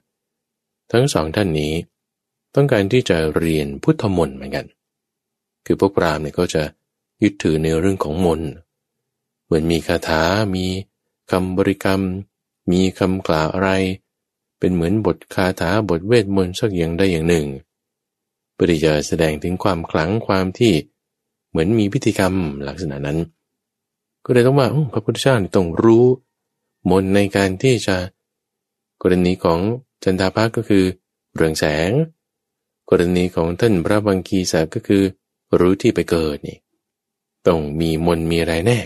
ทั้งสองท่านนี้ ต้องการที่จะเรียนพุทธมนต์เหมือนกัน คือพวกปรามเนี่ยก็จะยึดถือในเรื่องของมนต์เหมือนมีคาถา มีคำบริกรรม มีคำกล่าวอะไร เป็นเหมือนบทคาถาบทเวทมนต์สักอย่างใดอย่างหนึ่งเพื่อที่จะแสดงถึงความขลังความที่เหมือนมีพิธีกรรมลักษณะนั้น ก็เลยต้องว่าพระพุทธเจ้าต้องรู้มนในการที่จะกรณีของจันทาภาก็คือเรืองแสง รณีของท่านพระบังคีสาก็คือ รู้ที่ไปเกิดนี่ต้องมีมนมีอะไรแน่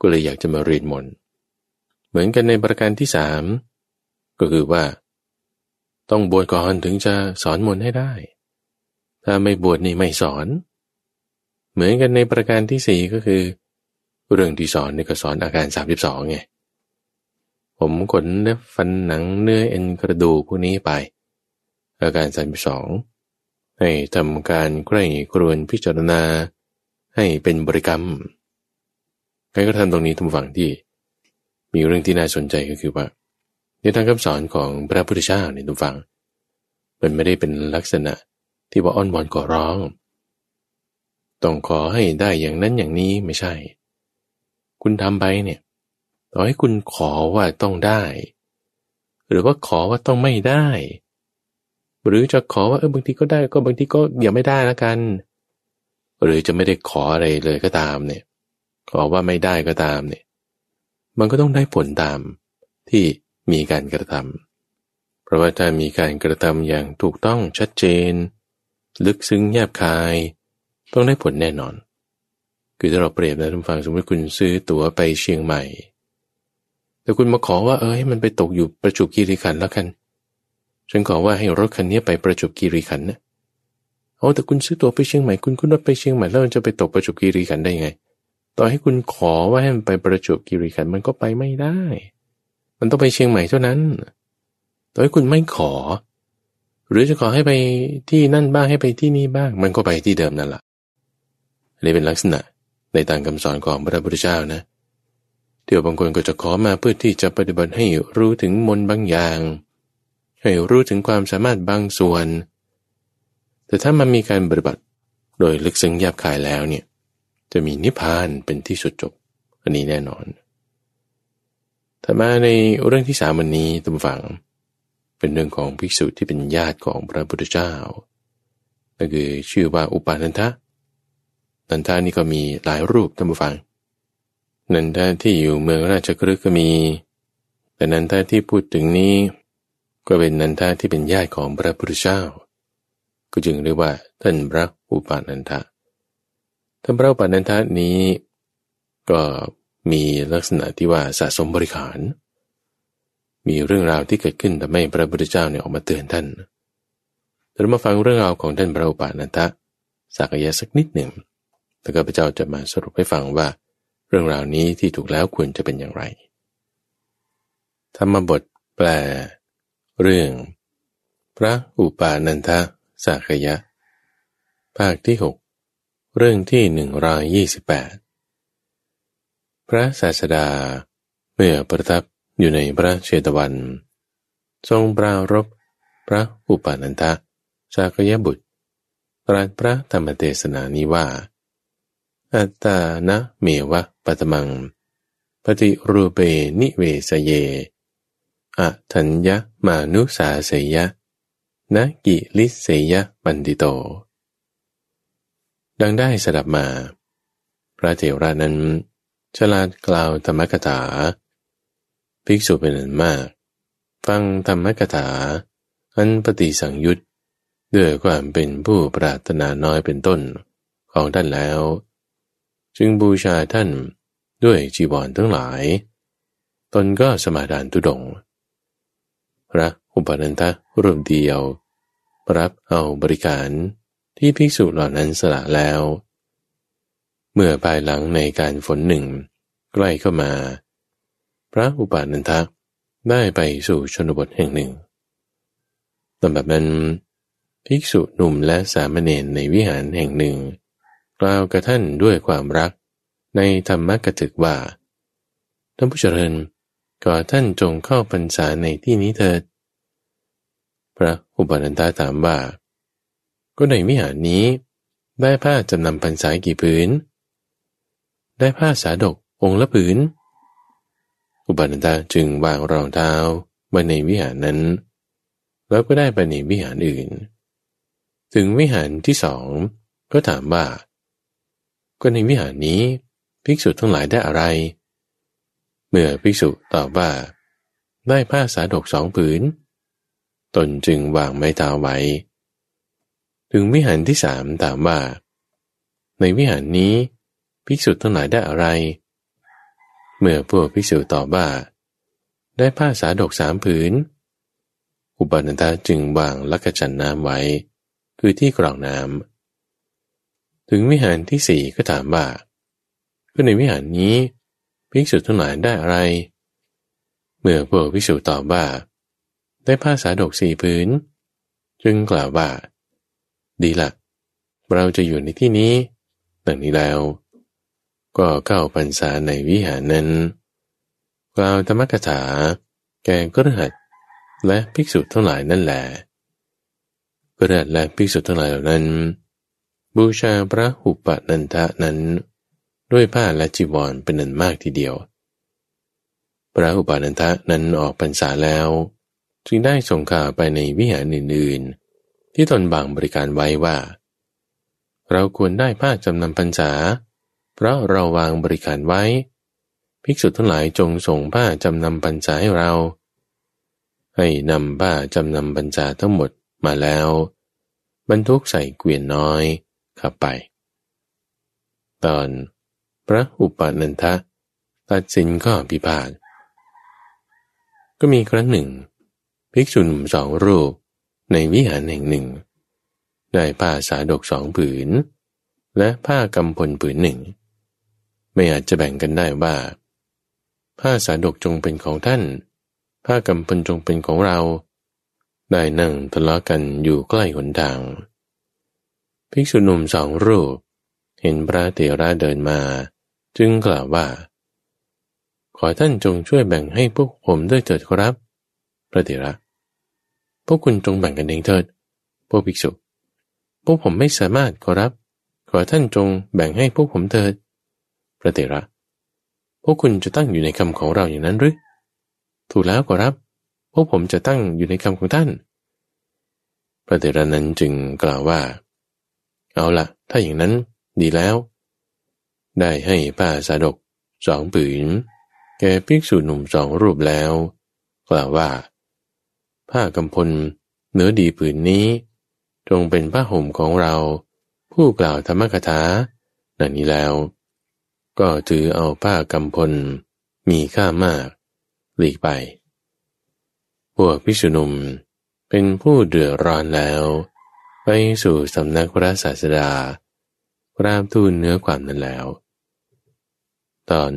ก็เลยอยากจะมาเรียนมน เหมือนกันในประการที่สามก็คือว่า ต้องบวชก่อนถึงจะสอนมนให้ได้ ถ้าไม่บวชนี่ไม่สอน เหมือนกันในประการที่สี่ก็คือ เรื่องที่สอนนี่ก็สอนอาการสามสิบสองไงผมขนเล็บฟันหนังเนื้อเอ็นกระดูกพวกนี้ไป อาการสามสิบสองให้ทำการใกล้กรวนพิจารณา ให้เป็นบริกรรมใครก็ทำตรงนี้ทุกฝั่งที่ มีเรื่องที่น่าสนใจก็คือว่า ในทางคำสอนของพระพุทธเจ้าในทุกฝั่งมันไม่ได้เป็นลักษณะที่ว่าอ้อนวอนก่อร้อง ต้องขอให้ได้อย่างนั้นอย่างนี้ไม่ใช่ คุณทำไปเนี่ยต่อให้คุณขอว่าต้องได้ หรือว่าขอว่าต้องไม่ได้ หรือจะขอว่าเออบางทีก็ได้ก็บางทีก็อย่าไม่ได้ละกัน หรือจะไม่ได้ขออะไรเลยก็ตามเนี่ย ขอว่าไม่ได้ก็ตามเนี่ย มันก็ต้องได้ผลตามที่มีการกระทำเพราะว่าถ้ามีการกระทำอย่างถูกต้องชัดเจน ลึกซึ้งแยบคาย ต้องได้ผลแน่นอน คือถ้าเราเปรียบนะทุกฝั่งสมมติคุณซื้อตั๋วไปเชียงใหม่ แต่คุณมาขอว่าเออให้มันไปตกอยู่ประจุกีรีขันแล้วกัน ฉันขอว่าให้รถคันนี้ไปประจุกีรีขันนะเอาแต่คุณซื้อตั๋วไปเชียงใหม่คุณคุณรถไปเชียงใหม่แล้วมันจะไปตกประจุกีรีขันได้ยังไง ต่อให้คุณขอว่าให้มันไปประจบกิริขันมันก็ไปไม่ได้ มันต้องไปเชียงใหม่เท่านั้น ต่อให้คุณไม่ขอ หรือจะขอให้ไปที่นั่นบ้างให้ไปที่นี่บ้าง มันก็ไปที่เดิมนั่นแหละนี่เป็นลักษณะในทางคำสอนของพระพุทธเจ้านะเดี๋ยวบางคนก็จะขอมาเพื่อที่จะปฏิบัติให้รู้ถึงมนบางอย่าง ให้รู้ถึงความสามารถบางส่วน แต่ถ้ามันมีการปฏิบัติโดยลึกซึ้งยับคายแล้วเนี่ย จะมีนิพพานเป็นที่สุดจบ อันนี้แน่นอนถ้ามาในเรื่องที่สามวันนี้ตุมฝัง เป็นเรื่องของภิกษุที่เป็นญาติของพระพุทธเจ้านั่นคือชื่อว่าอุปานันทะนันทานี่ก็มีหลายรูปท่านผู้ฟัง นันทาที่อยู่เมืองราชกฤห์ก็มี แต่นันทาที่พูดถึงนี้ ก็เป็นนันทาที่เป็นญาติของพระพุทธเจ้า ก็จึงเรียกว่าท่านพระอุปานันทะท่านพระอุปานันทานี้ ก็มีลักษณะที่ว่าสะสมบริขาร มีเรื่องราวที่เกิดขึ้นทำให้พระพุทธเจ้าเนี่ยออกมาเตือนท่านเรามาฟังเรื่องราวของท่านพระอุปานันทะสักยะสักนิดหนึ่งแล้วก็พระเจ้าจะมาสรุปให้ฟังว่า เรื่องราวนี้ที่ถูกแล้วควรจะเป็นอย่างไรธรรมบทแปล เรื่อง พระอุปานันทะสักยะ ภาคที่ 6 เรื่องที่หนึ่งร้อยยี่สิบแปดพระศาสดา เมื่อประทับอยู่ในพระเชตวัน ทรงปรารบพระอุปานันทะสากยะบุตรตรัสพระธรรมเทศนานี้ว่า อัตตานะเมวะปัตมัง ปฏิรูเปนิเวสเย อะทัญญมานุสาเสยะนะกิลิเสยะบันติโต ดังได้สดับมา พระเถระนั้นฉลาดกล่าวธรรมกถา ภิกษุเป็นอันมาก ฟังธรรมกถา อันปฏิสังยุตด้วยความเป็นผู้ปรารถนาน้อยเป็นต้นของท่านแล้ว จึงบูชาท่านด้วยจีวรทั้งหลาย ตนก็สมาดานตุดง ระอุปนันทะรูปเดียว รับเอาบริการที่ภิกษุเหล่านั้นสละแล้ว เมื่อภายหลังในการฝนหนึ่ง ใกล้เข้ามา พระอุปนันทะได้ไปสู่ชนบทแห่งหนึ่งตอนแบบนั้นภิกษุหนุ่มและสามเณรในวิหารแห่งหนึ่ง กล่าวกับท่านด้วยความรักในธรรมกถึกว่าท่านผู้เจริญ ก่อท่านจงเข้าพรรษาในที่นี้เถิด พระอุปนันตาถามว่า ก็ในวิหารนี้ ได้ผ้าจำนำพรรษากี่ผืน ได้ผ้าสาดกองค์ละผืน อุปนันตาจึงวางรองเท้าไว้ในวิหารนั้น แล้วก็ได้ไปในวิหารอื่น ถึงวิหารที่สองก็ถามว่า ก็ในวิหารนี้ภิกษุทั้งหลายได้อะไร มื่อภิกษุตอบว่า ได้ผ้าสาดกสองผืน ตนจึงวางไม้เท้าไว้ ถึงวิหารที่สามถามว่า ในวิหารนี้ ภิกษุทั้งหลายได้อะไร เมื่อพวกภิกษุตอบว่า ได้ผ้าสาดกสามผืน อุปนันทาจึงวางลักจันน้ำไว้ คือที่กรองน้ำถึงวิหารที่สี่ก็ถามว่าก็ในวิหารนี้ ภิกษุทั้งหลายได้อะไร เมื่อพวกภิกษุตอบว่า ได้ผ้าสาดกสี่พื้นจึงกล่าวว่า ดีละเราจะอยู่ในที่นี้ ดังนี้แล้ว ก็เข้าพรรษาในวิหารนั้นกล่าวธรรมกถา แก่กระหัดและภิกษุทั้งหลายนั่นแหละพระและภิกษุทั้งหลายเหล่านั้น บูชาพระอุปนันทะนั้น ด้วยผ้าและจีวรเป็นนันมากทีเดียว พระอุปนันทะนั้นออกพรรษาแล้ว จึงได้ส่งข่าวไปในวิหารอื่นๆ ที่ตนบางบริการไว้ว่า เราควรได้ผ้าจำนำพรรษา เพราะเราวางบริการไว้ ภิกษุทั้งหลายจงส่งผ้าจำนำพรรษาให้เรา ให้นำผ้าจำนำพรรษาทั้งหมดมาแล้ว บรรทุกใส่เกวียนน้อยขับไป ตอน พระอุปนันทะตัดสินก็พิพาทก็มีครั้งหนึ่ง ภิกษุหนุ่มสองรูป ในวิหารแห่งหนึ่ง ได้ผ้าสาดกสองผืน และผ้ากำพลผืนหนึ่ง ไม่อาจจะแบ่งกันได้ว่า ผ้าสาดกจงเป็นของท่าน ผ้ากำพลจงเป็นของเรา ได้นั่งทะเลาะกันอยู่ใกล้หนทาง ภิกษุหนุ่มสองรูป เห็นพระเถระเดินมา จึงกล่าวว่า ขอท่านจงช่วยแบ่งให้พวกผมด้วยเถิดครับ พระเถระ พวกคุณจงแบ่งกันเองเถิด พวกภิกษุ พวกผมไม่สามารถขอรับ ขอท่านจงแบ่งให้พวกผมเถิด พระเถระ พวกคุณจะตั้งอยู่ในคำของเราอย่างนั้นหรือ ถูกแล้วขอรับ พวกผมจะตั้งอยู่ในคำของท่าน พระเถระนั้นจึงกล่าวว่า เอาละถ้าอย่างนั้นดีแล้ว ได้ให้ผ้าสาดกสองผืน แก่ภิกษุหนุ่มสองรูปแล้ว กล่าวว่า ผ้ากำพลเนื้อดีผืนนี้ จงเป็นผ้าห่มของเรา ผู้กล่าวธรรมกถาดังนี้แล้ว ก็ถือเอาผ้ากำพลมีค่ามาก หลีกไป พวกพิษุนุมเป็นผู้เดือดร้อนแล้ว ไปสู่สำนักพระศาสดากราบทูลเนื้อความนั้นแล้ว ตอน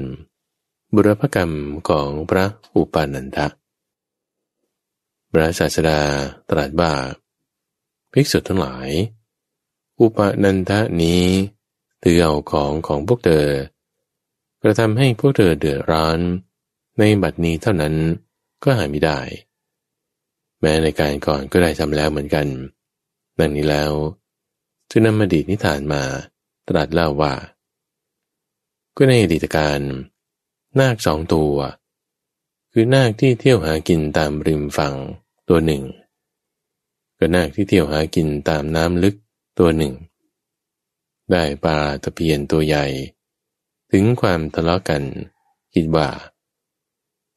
บุรพกรรมของพระอุปานันทะ พระศาสดาตรัสว่าภิกษุทั้งหลาย อุปนันทะนี้ถือเอาของของพวกเธอกระทำให้พวกเธอเดือดร้อน ในบัดนี้เท่านั้นก็หาไม่ได้ แม้ในการก่อนก็ได้ทำแล้วเหมือนกัน ดังนี้แล้วจึงนำมาดีนิทานมาตรัสเล่าว่า ก็ในอดีตการนาคสองตัว คือนาคที่เที่ยวหากินตามริมฝั่งตัวหนึ่งก็นาคที่เที่ยวหากินตามน้ำลึกตัวหนึ่ง ได้ปลาตะเพียนตัวใหญ่ ถึงความทะเลาะกันคิดว่า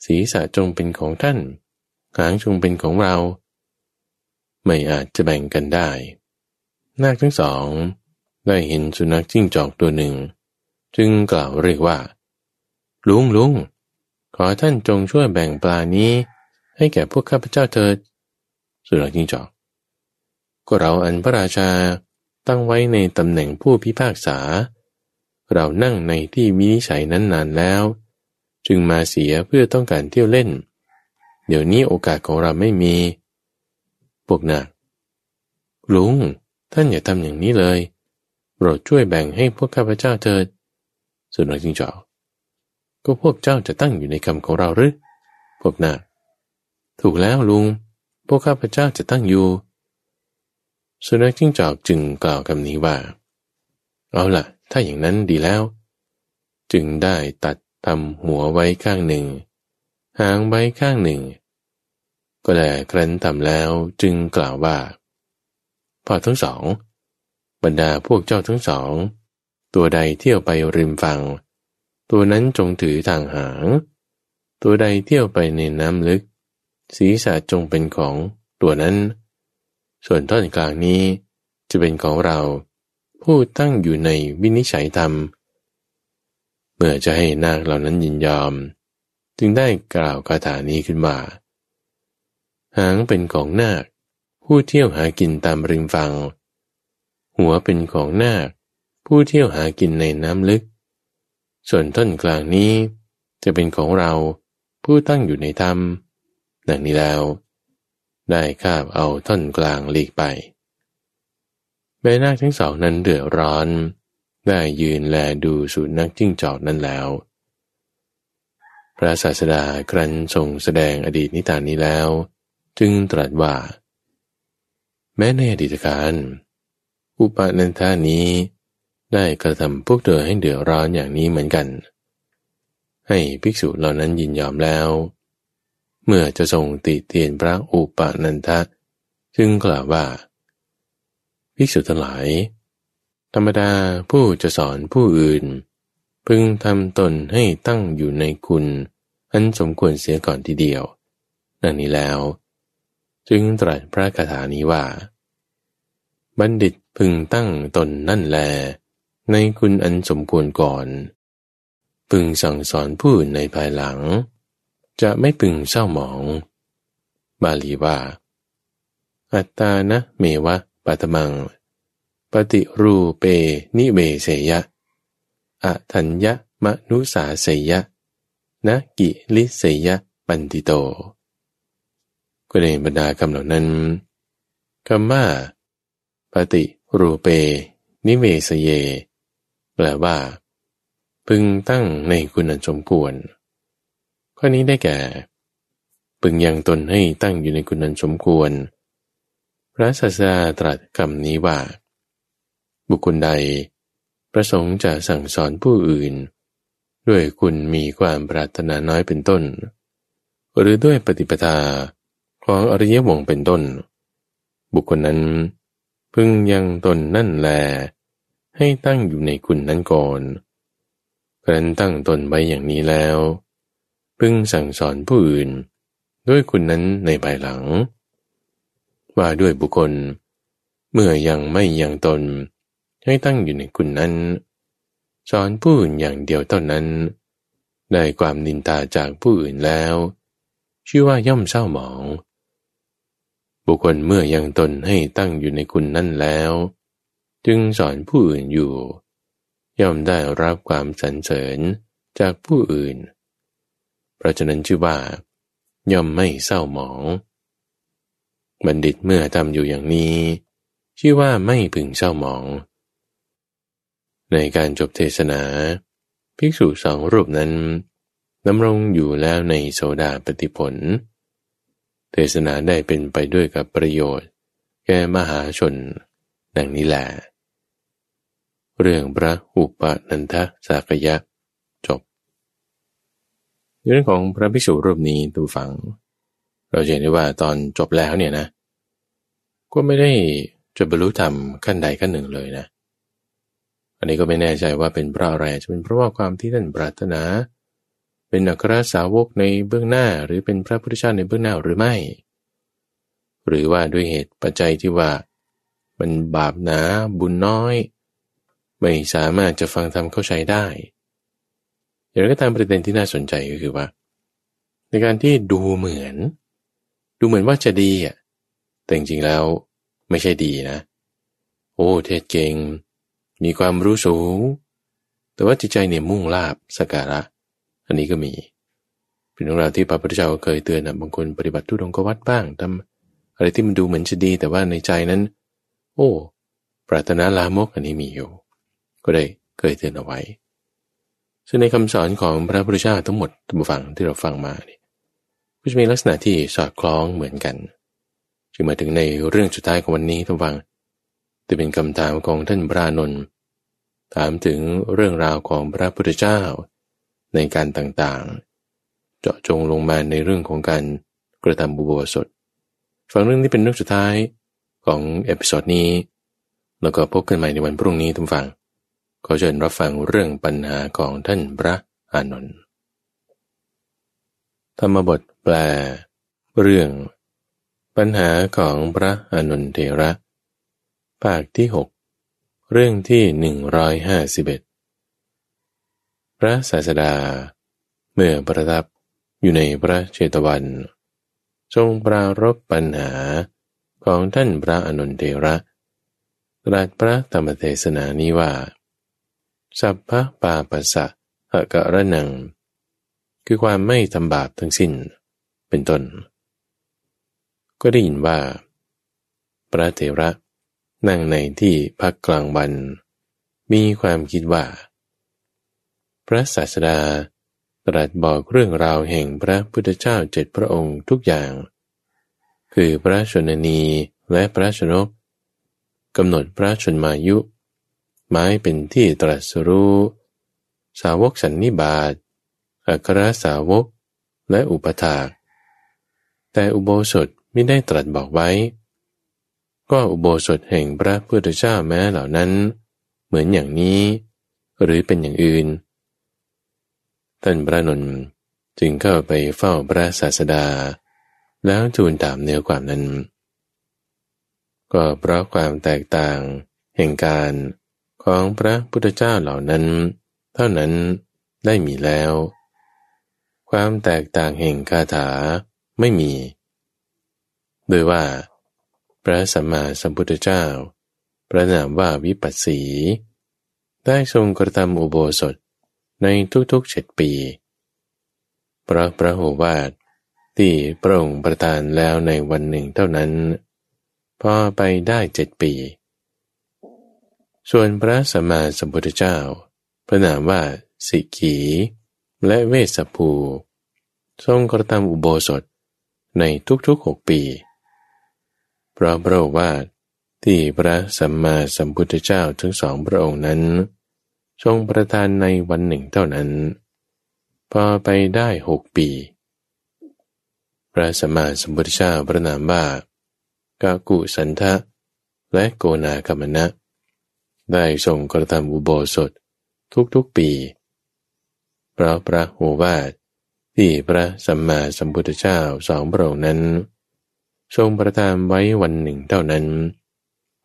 ศีรษะจงเป็นของท่าน หางจงเป็นของเรา ไม่อาจจะแบ่งกันได้ นาคทั้งสอง ได้เห็นสุนัขจิ้งจอกตัวหนึ่ง จึงกล่าวเรียกว่า ลุงลุงขอท่านจงช่วยแบ่งปลานี้ ให้แก่พวกข้าพเจ้าเถิด สุนัขจิ้งจอก ก็เราอันพระราชาตั้งไว้ในตำแหน่งผู้พิพากษา เรานั่งในที่วินิจฉัยนั้นนานแล้ว จึงมาเสียเพื่อต้องการเที่ยวเล่น เดี๋ยวนี้โอกาสของเราไม่มี พวกนักลุง ท่านอย่าทำอย่างนี้เลยโปรดช่วยแบ่งให้พวกข้าพเจ้าเถิด ส่วนนักจิงจอกก็พวกเจ้าจะตั้งอยู่ในคำของเราหรือ พวกนักถูกแล้วลุง พวกข้าพเจ้าจะตั้งอยู่ สุนัขจิ้งจอกจึงกล่าวคำนี้ว่า เอาล่ะ ถ้าอย่างนั้นดีแล้ว จึงได้ตัดทำหัวไว้ข้างหนึ่ง หางไว้ข้างหนึ่ง ก็แลครั้นทำแล้วจึงกล่าวว่าพอทั้งสอง บรรดาพวกเจ้าทั้งสอง ตัวใดเที่ยวไปริมฝั่ง ตัวนั้นจงถือทางหาง ตัวใดเที่ยวไปในน้ำลึก ศีรษะจงเป็นของตัวนั้น ส่วนท่อนกลางนี้จะเป็นของเรา ผู้ตั้งอยู่ในวินิจฉัยธรรม เมื่อจะให้นาคเหล่านั้นยินยอม จึงได้กล่าวคาถานี้ขึ้นมา หางเป็นของนาค ผู้เที่ยวหากินตามริมฝั่ง หัวเป็นของนาค ผู้เที่ยวหากินในน้ำลึก ส่วนต้นกลางนี้ จะเป็นของเราผู้ตั้งอยู่ในธรรมดังนี้แล้ว ได้คาบเอาท่อนกลางหลีกไปแม่นาคทั้งสองนั้นเดือดร้อน ได้ยืนแลดูสุนัขจิ้งจอกนั้นแล้ว พระศาสดาครั้นทรงแสดงอดีตนิทานนี้แล้ว จึงตรัสว่า แม้ในอดีตการ อุปนันทานี้ ได้กระทำพวกเธอให้เดือดร้อนอย่างนี้เหมือนกัน ให้ภิกษุเหล่านั้นยินยอมแล้ว เมื่อจะทรงติเตียนพระอุปนันทะจึงกล่าวว่า ภิกษุทั้งหลาย ธรรมดาผู้จะสอนผู้อื่น พึงทำตนให้ตั้งอยู่ในคุณอันสมควรเสียก่อนทีเดียวดังนี้แล้ว จึงตรัสพระคาถานี้ว่า บัณฑิตพึงตั้งตนนั่นแล ในคุณอันสมควรก่อน พึงสั่งสอนผู้อื่นในภายหลัง จะไม่พึงเศร้าหมอง บาลีว่า อัตตานะเมวะปัตมัง ปฏิรูเปนิเวเสยะอะทัญญะมนุสาเสยะนะกิลิเสยะปันติโต ก็ในบรรดาคำเหล่านั้นคำว่าปฏิรูเป นิเวสเย แปลว่า พึงตั้งในคุณสมควร ข้อนี้ได้แก่ พึงยังตนให้ตั้งอยู่ในคุณนันสมควร พระศาสดาตรัสคำนี้ว่า บุคคลใด ประสงค์จะสั่งสอนผู้อื่น ด้วยคุณมีความปรารถนาน้อยเป็นต้น หรือด้วยปฏิปทาของอริยวงเป็นต้น บุคคลนั้น พึงยังตนนั่นแล ให้ตั้งอยู่ในคุณนั้นก่อนครั้นตั้งตนไว้อย่างนี้แล้ว พึงสั่งสอนผู้อื่น ด้วยคุณนั้นในภายหลัง ว่าด้วยบุคคล เมื่อยังไม่ยังตน ให้ตั้งอยู่ในคุณนั้น สอนผู้อื่นอย่างเดียวเท่านั้น ได้ความนินตาจากผู้อื่นแล้ว ชื่อว่าย่อมเศร้าหมอง บุคคลเมื่อยังตนให้ตั้งอยู่ในคุณนั่นแล้ว จึงสอนผู้อื่นอยู่ ย่อมได้รับความสรรเสริญจากผู้อื่น เพราะฉะนั้นชื่อว่า ย่อมไม่เศร้าหมอง บัณฑิตเมื่อทำอยู่อย่างนี้ ชื่อว่าไม่พึงเศร้าหมอง ในการจบเทศนา ภิกษุสองรูปนั้นดำรงอยู่แล้วในโสดาปฏิผล เทศนาได้เป็นไปด้วยกับประโยชน์ แก่มหาชน ดังนี้แหละ เรื่องพระอุปนันทสากยะ จบ เรื่องของพระภิกษุรูปนี้ตูฟัง เราเห็นได้ว่าตอนจบแล้วเนี่ยนะ ก็ไม่ได้จะบรรลุธรรมขั้นใดขั้นหนึ่งเลยนะ อันนี้ก็ไม่แน่ใจว่าเป็นเพราะอะไรจะเป็นเพราะว่าความที่ท่านปรารถนา เป็นอัครสาวกในเบื้องหน้า หรือเป็นพระพุทธเจ้าในเบื้องหน้าหรือไม่ หรือว่าด้วยเหตุปัจจัยที่ว่ามันบาปหนาบุญน้อย ไม่สามารถจะฟังธรรมเข้าใจได้อย่างไรก็ตามประเด็นที่น่าสนใจก็คือว่า ในการที่ดูเหมือน ดูเหมือนว่าจะดีอะแต่จริงๆแล้วไม่ใช่ดีนะ โอ้เทศเก่ง มีความรู้สูง แต่ว่าจิตใจเนี่ยมุ่งลาบสการะ อันนี้ก็มี เป็นเรื่องราวที่พระพุทธเจ้าเคยเตือนนะบางคนปฏิบัติทุดงกวัดบ้างทำอะไรที่มันดูเหมือนจะดี แต่ว่าในใจนั้น โอ้ ปรารถนาลามกอันนี้มีอยู่ ก็ได้เคยเตือนเอาไว้ ซึ่งในคำสอนของพระพุทธเจ้าทั้งหมดทั้งฟังที่เราฟังมาเนี่ยก็จะมีลักษณะที่สอดคล้องเหมือนกันจึงมาถึงในเรื่องสุดท้ายของวันนี้ทั้งฟังจะเป็นคำถามของท่านพระนนท์ถามถึงเรื่องราวของพระพุทธเจ้า ในการต่างๆ เจาะจงลงมาในเรื่องของการกระทำบุบสดฟังเรื่องนี้เป็นเรื่องสุดท้ายของ episode นี้ แล้วก็พบกันใหม่ในวันพรุ่งนี้คุณผู้ฟัง ขอเชิญรับฟังเรื่องปัญหาของท่านพระอานนท์ธรรมบทแปล เรื่อง ปัญหาของพระอานนทเถระ ภาคที่หกเรื่องที่หนึ่งร้อยห้าสิบเอ็ดพระศาสดา เมื่อประทับอยู่ในพระเจตวัน ทรงปรารบปัญหาของท่านพระอนุนเทระตรัสพระธรรมเทศนานี้ว่า สัพพะปาปัสสะหะกะระนัง คือความไม่ทำบาปทั้งสิ้น เป็นต้น ก็ได้ยินว่า พระเถระนั่งในที่พักกลางวัน มีความคิดว่า พระศาสดาตรัสบอกเรื่องราวแห่งพระพุทธเจ้าเจ็ดพระองค์ทุกอย่าง คือพระชนนีและพระชนกกำหนดพระชนมายุ ไม้เป็นที่ตรัสรู้ สาวกสันนิบาต อัครสาวก และอุปถาก แต่อุโบสถไม่ได้ตรัสบอกไว้ ก็อุโบสถแห่งพระพุทธเจ้าแม้เหล่านั้น เหมือนอย่างนี้ หรือเป็นอย่างอื่น ท่านพระนนท์จึงเข้าไปเฝ้าพระศาสดา แล้วทูลถามเนื้อความนั้น ก็เพราะความแตกต่าง แห่งการ ของพระพุทธเจ้าเหล่านั้น เท่านั้นได้มีแล้ว ความแตกต่างแห่งคาถาไม่มีโดยว่า พระสัมมาสัมพุทธเจ้า ประนามว่าวิปัสสี ได้ทรงกระทำอุโบสถในทุกๆเจ็ดปีพระพระโหวาทที่พระองค์ประทานแล้วในวันหนึ่งเท่านั้น พอไปได้เจ็ดปี ส่วนพระสัมมาสัมพุทธเจ้า พระนามว่าสิกีและเวสภู ทรงกระทำอุโบสถในทุกๆหกปี เพราะพระว่าที่พระสัมมาสัมพุทธเจ้าทั้งสองพระองค์นั้น ทรงประทานในวันหนึ่งเท่านั้น พอไปได้หกปี พระสัมมาสัมพุทธเจ้าพระนามว่ากากุสันทะและโกนาคมณะ ได้ทรงกระทำอุโบสถทุกๆปีเพราะพระโอวาทที่พระสัมมาสัมพุทธเจ้าสองพระองค์นั้น ทรงประทานไว้วันหนึ่งเท่านั้น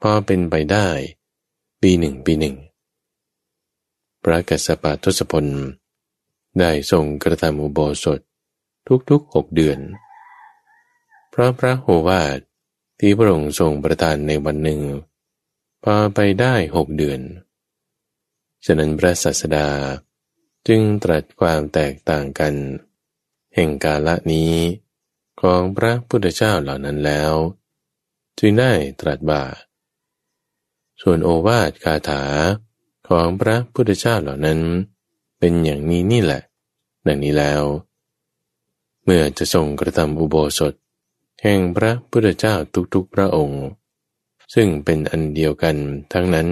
พอเป็นไปได้ ปีหนึ่งปีหนึ่ง พระกัสสปะทศพล ได้ทรงกระทำอุโบสถทุกๆหกเดือน เพราะพระโหวาทที่พระองค์ทรงประทานในวันหนึ่ง พาไปได้หกเดือน ฉะนั้นพระศาสดาจึงตรัสความแตกต่างกัน แห่งกาละนี้ของพระพุทธเจ้าเหล่านั้นแล้ว จึงได้ตรัสบ่า ส่วนโอวาทคาถาของพระพุทธเจ้าเหล่านั้น เป็นอย่างนี้นี่แหละดังนี้แล้ว เมื่อจะทรงกระทำอุโบสถ แห่งพระพุทธเจ้าทุกๆพระองค์ ซึ่งเป็นอันเดียวกันทั้งนั้น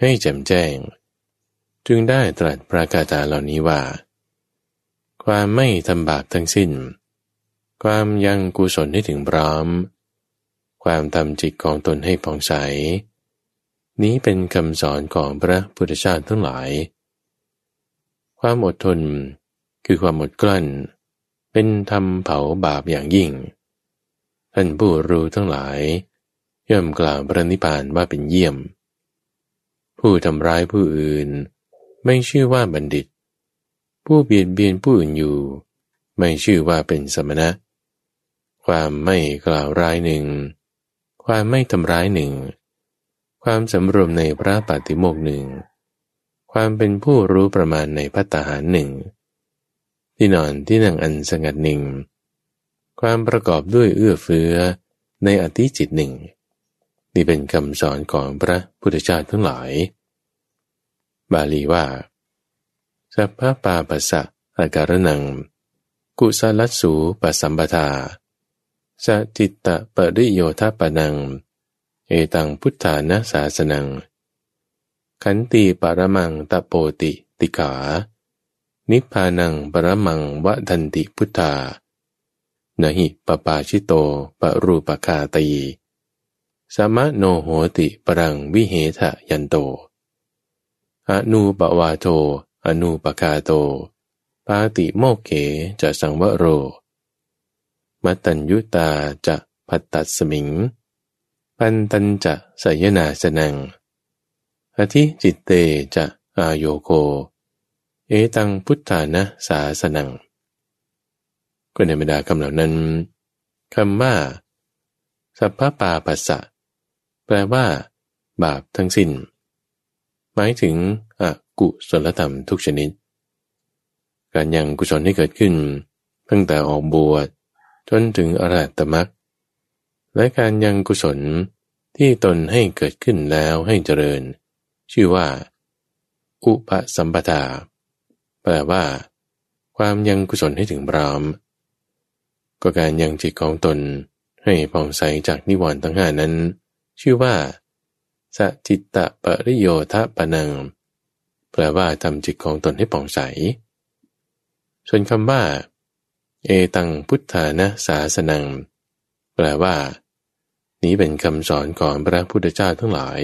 ให้แจ่มแจ้ง จึงได้ตรัสประกาศาเหล่านี้ว่า ความไม่ทำบาปทั้งสิ้น ความยังกุศลให้ถึงพร้อม ความทำจิตของตนให้ผ่องใส นี้เป็นคำสอนของพระพุทธเจ้าทั้งหลาย ความอดทนคือความอดกลั้น เป็นธรรมเผาบาปอย่างยิ่ง ท่านผู้รู้ทั้งหลาย ย่อมกล่าวพระนิพพานว่าเป็นเยี่ยม ผู้ทำร้ายผู้อื่น ไม่ชื่อว่าบัณฑิต ผู้เบียดเบียนผู้อื่นอยู่ ไม่ชื่อว่าเป็นสมณะ ความไม่กล่าวร้ายหนึ่ง ความไม่ทำร้ายหนึ่ง ความสำรวมในพระปฏิโมกหนึ่ง ความเป็นผู้รู้ประมาณในพัตหารหนึ่ง ที่นอนที่นั่งอันสงัดหนึ่ง ความประกอบด้วยเอื้อเฟื้อในอธิจิตหนึ่ง นี่เป็นคำสอนของพระพุทธเจ้าทั้งหลาย บาลีว่า สัพพะปาปัสสะอาการนัง กุสลัสสูปสัมปทาสจิตตะปริโยทปนัง เอตังพุทธานาสาสนัง ขันตีปรมังตะโปติติขา นิพพานังปรมังวะทันติพุทธานหิปปาชิโตปรูปคาตี สมะโนโหติปรังวิเหทะยันโต อนูปวาโท อนูปคาโต ปาติโมกเขจะสังวโร มัตัญยุตาจะพัตตัสมิง ปันตันจะสยนาสนัง อธิจิตเตจะอายโยโก เอตังพุทธานะสาสนัง ก็ในบรรดาคำเหล่านั้นคำว่าสัพพปาปัสสะ แปลว่า บาปทั้งสิ้น หมายถึงอกุศลธรรมทุกชนิด การยังกุศลที่เกิดขึ้น ตั้งแต่ออกบวชจนถึงอรหัตมรรคและการยังกุศลที่ตนให้เกิดขึ้นแล้วให้เจริญ ชื่อว่า อุปสัมปทาแปลว่า ความยังกุศลให้ถึงพร้อม ก็การยังจิตของตนให้ผ่องใสจากนิวรณ์ทั้งห้านั้น ชื่อว่าสจิตตะปริโยทะปนัง แปลว่าทำจิตของตนให้ผ่องใส ส่วนคำว่า เอตังพุทธานะสาสนัง แปลว่า นี้เป็นคำสอนของพระพุทธเจ้าทั้งหลาย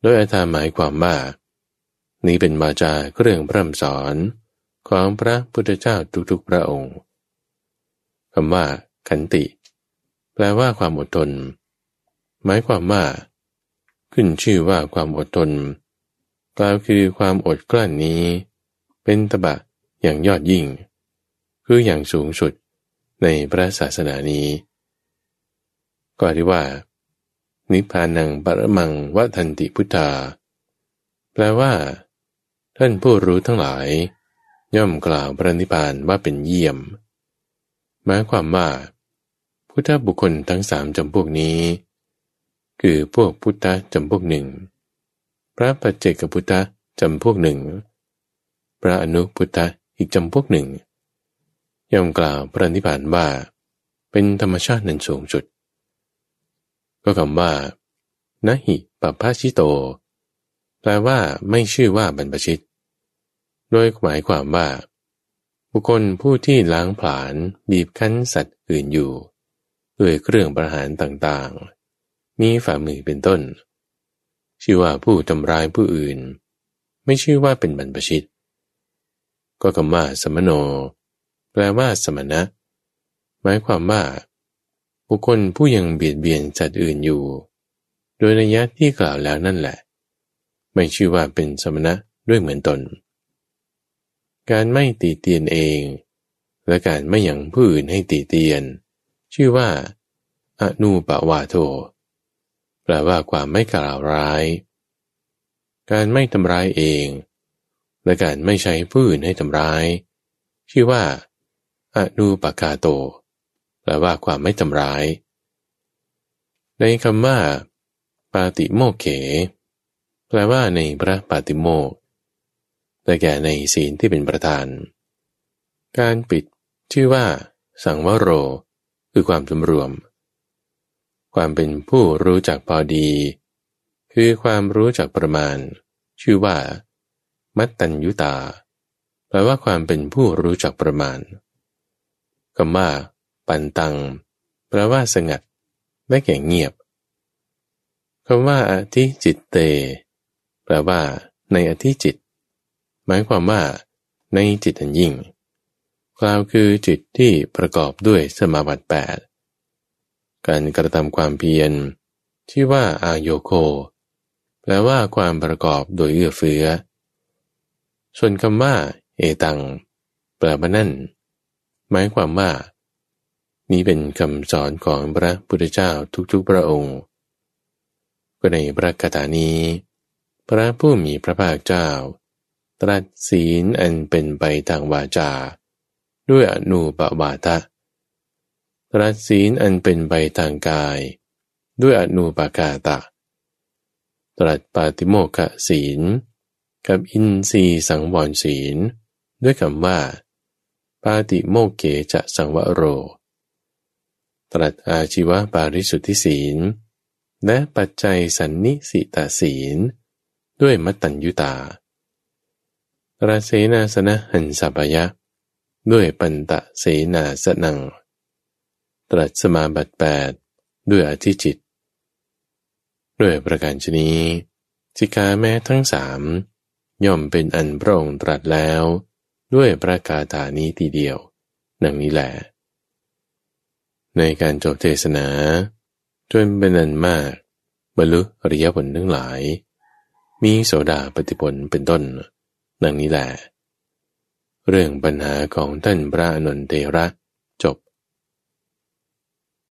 โดยอาธาหมายความว่า นี้เป็นมาจาเครื่องพร่ำสอนของพระพุทธเจ้าทุกๆพระองค์คำว่า ขันติ แปลว่าความอดทน หมายความว่า ขึ้นชื่อว่าความอดทนกล่าวคือความอดกลั้นนี้ เป็นตบะอย่างยอดยิ่ง คืออย่างสูงสุดในพระศาสนานี้ ก็ที่ว่า นิพพานังปรมังวัทันติพุทธา แปลว่า ท่านผู้รู้ทั้งหลาย ย่อมกล่าวพระนิพพานว่าเป็นเยี่ยม หมายความว่า พุทธบุคคลทั้งสามจำพวกนี้ คือพวกพุทธะจำพวกหนึ่ง พระปัจเจกพุทธะจำพวกหนึ่ง พระอนุพุทธะอีกจำพวกหนึ่ง ย่อมกล่าวพระนิพพานว่า เป็นธรรมชาตินันสูงสุด ก็คำว่านหิปปาชิโต แปลว่าไม่ชื่อว่าบรรพชิต โดยหมายความว่า บุคคลผู้ที่ล้างผลาญบีบคั้นสัตว์อื่นอยู่ ด้วยเครื่องประหารต่างๆ มีฝ่ามือเป็นต้น ชื่อว่าผู้ทำร้ายผู้อื่น ไม่ชื่อว่าเป็นบรรพชิต ก็คำว่าสมโน แปลว่าสมณะ หมายความว่า บุคคลผู้ยังเบียดเบียนสัตว์อื่นอยู่ โดยนัยยะที่กล่าวแล้วนั่นแหละ ไม่ชื่อว่าเป็นสมณะด้วยเหมือนตน การไม่ตีเตียนเอง และการไม่ยังผู้อื่นให้ตีเตียน ชื่อว่าอนุปวาโท แปลว่าความไม่กล่าวร้าย การไม่ทำร้ายเอง และการไม่ใช้ผู้อื่นให้ทำร้าย ชื่อว่าอนุปกาโต แปลว่าความไม่ทำร้าย ในคำว่า ปาติโมกเข แปลว่าในพระปาติโมกแต่แก่ในศีลที่เป็นประธาน การปิดชื่อว่า สังวโร คือความสำรวม ความเป็นผู้รู้จักพอดี คือความรู้จักประมาณ ชื่อว่า มัตตัญยุตา แปลว่าความเป็นผู้รู้จักประมาณคำว่าปันตัง แปลว่าสงัดและแก่เงียบคำว่าอธิจิตเต แปลว่า ในอธิจิต หมายความว่า ในจิตอันยิ่งกล่าวคือจิตที่ประกอบด้วยสมาบัติแปด การกระทำความเพียรที่ว่าอาโยโคแปลว่าความประกอบโดยเอื้อเฟื้อ ส่วนคำว่า เอตัง แปลว่านั่น หมายความว่า นี้เป็นคำสอนของพระพุทธเจ้าทุกๆพระองค์ ก็ในพระคาถานี้ พระผู้มีพระภาคเจ้า ตรัสศีลอันเป็นไปทางวาจา ด้วยอนุปบาทะ รัสศีลอันเป็นไปทางกาย ด้วยอนุปากาตะ ตรัสปาติโมกขศีล กับอินทรีสังวรศีล ด้วยคำว่า ปาติโมกเกจะสังวโร ตรัสอาชีวปาริสุทธิศีล และปัจจัยสันนิสิตาศีล ด้วยมัตตัญยุตาตรัสเสนาสนะหันสัพยะ ด้วยปันตะเสนาสนัง ตรัสสมาบัติแปดด้วยอธิจิต ด้วยประการชนีสิกาแม้ทั้งสามย่อมเป็นอันพระองค์ตรัสแล้ว ด้วยประกาศานี้ทีเดียว ดังนี้แหละ ในการจบเทศนา จนเป็นอันมาก บรรลุอริยผลทั้งหลาย มีโสดาปฏิผลเป็นต้น ดังนี้แหละ เรื่องปัญหาของท่านพระนนเทระ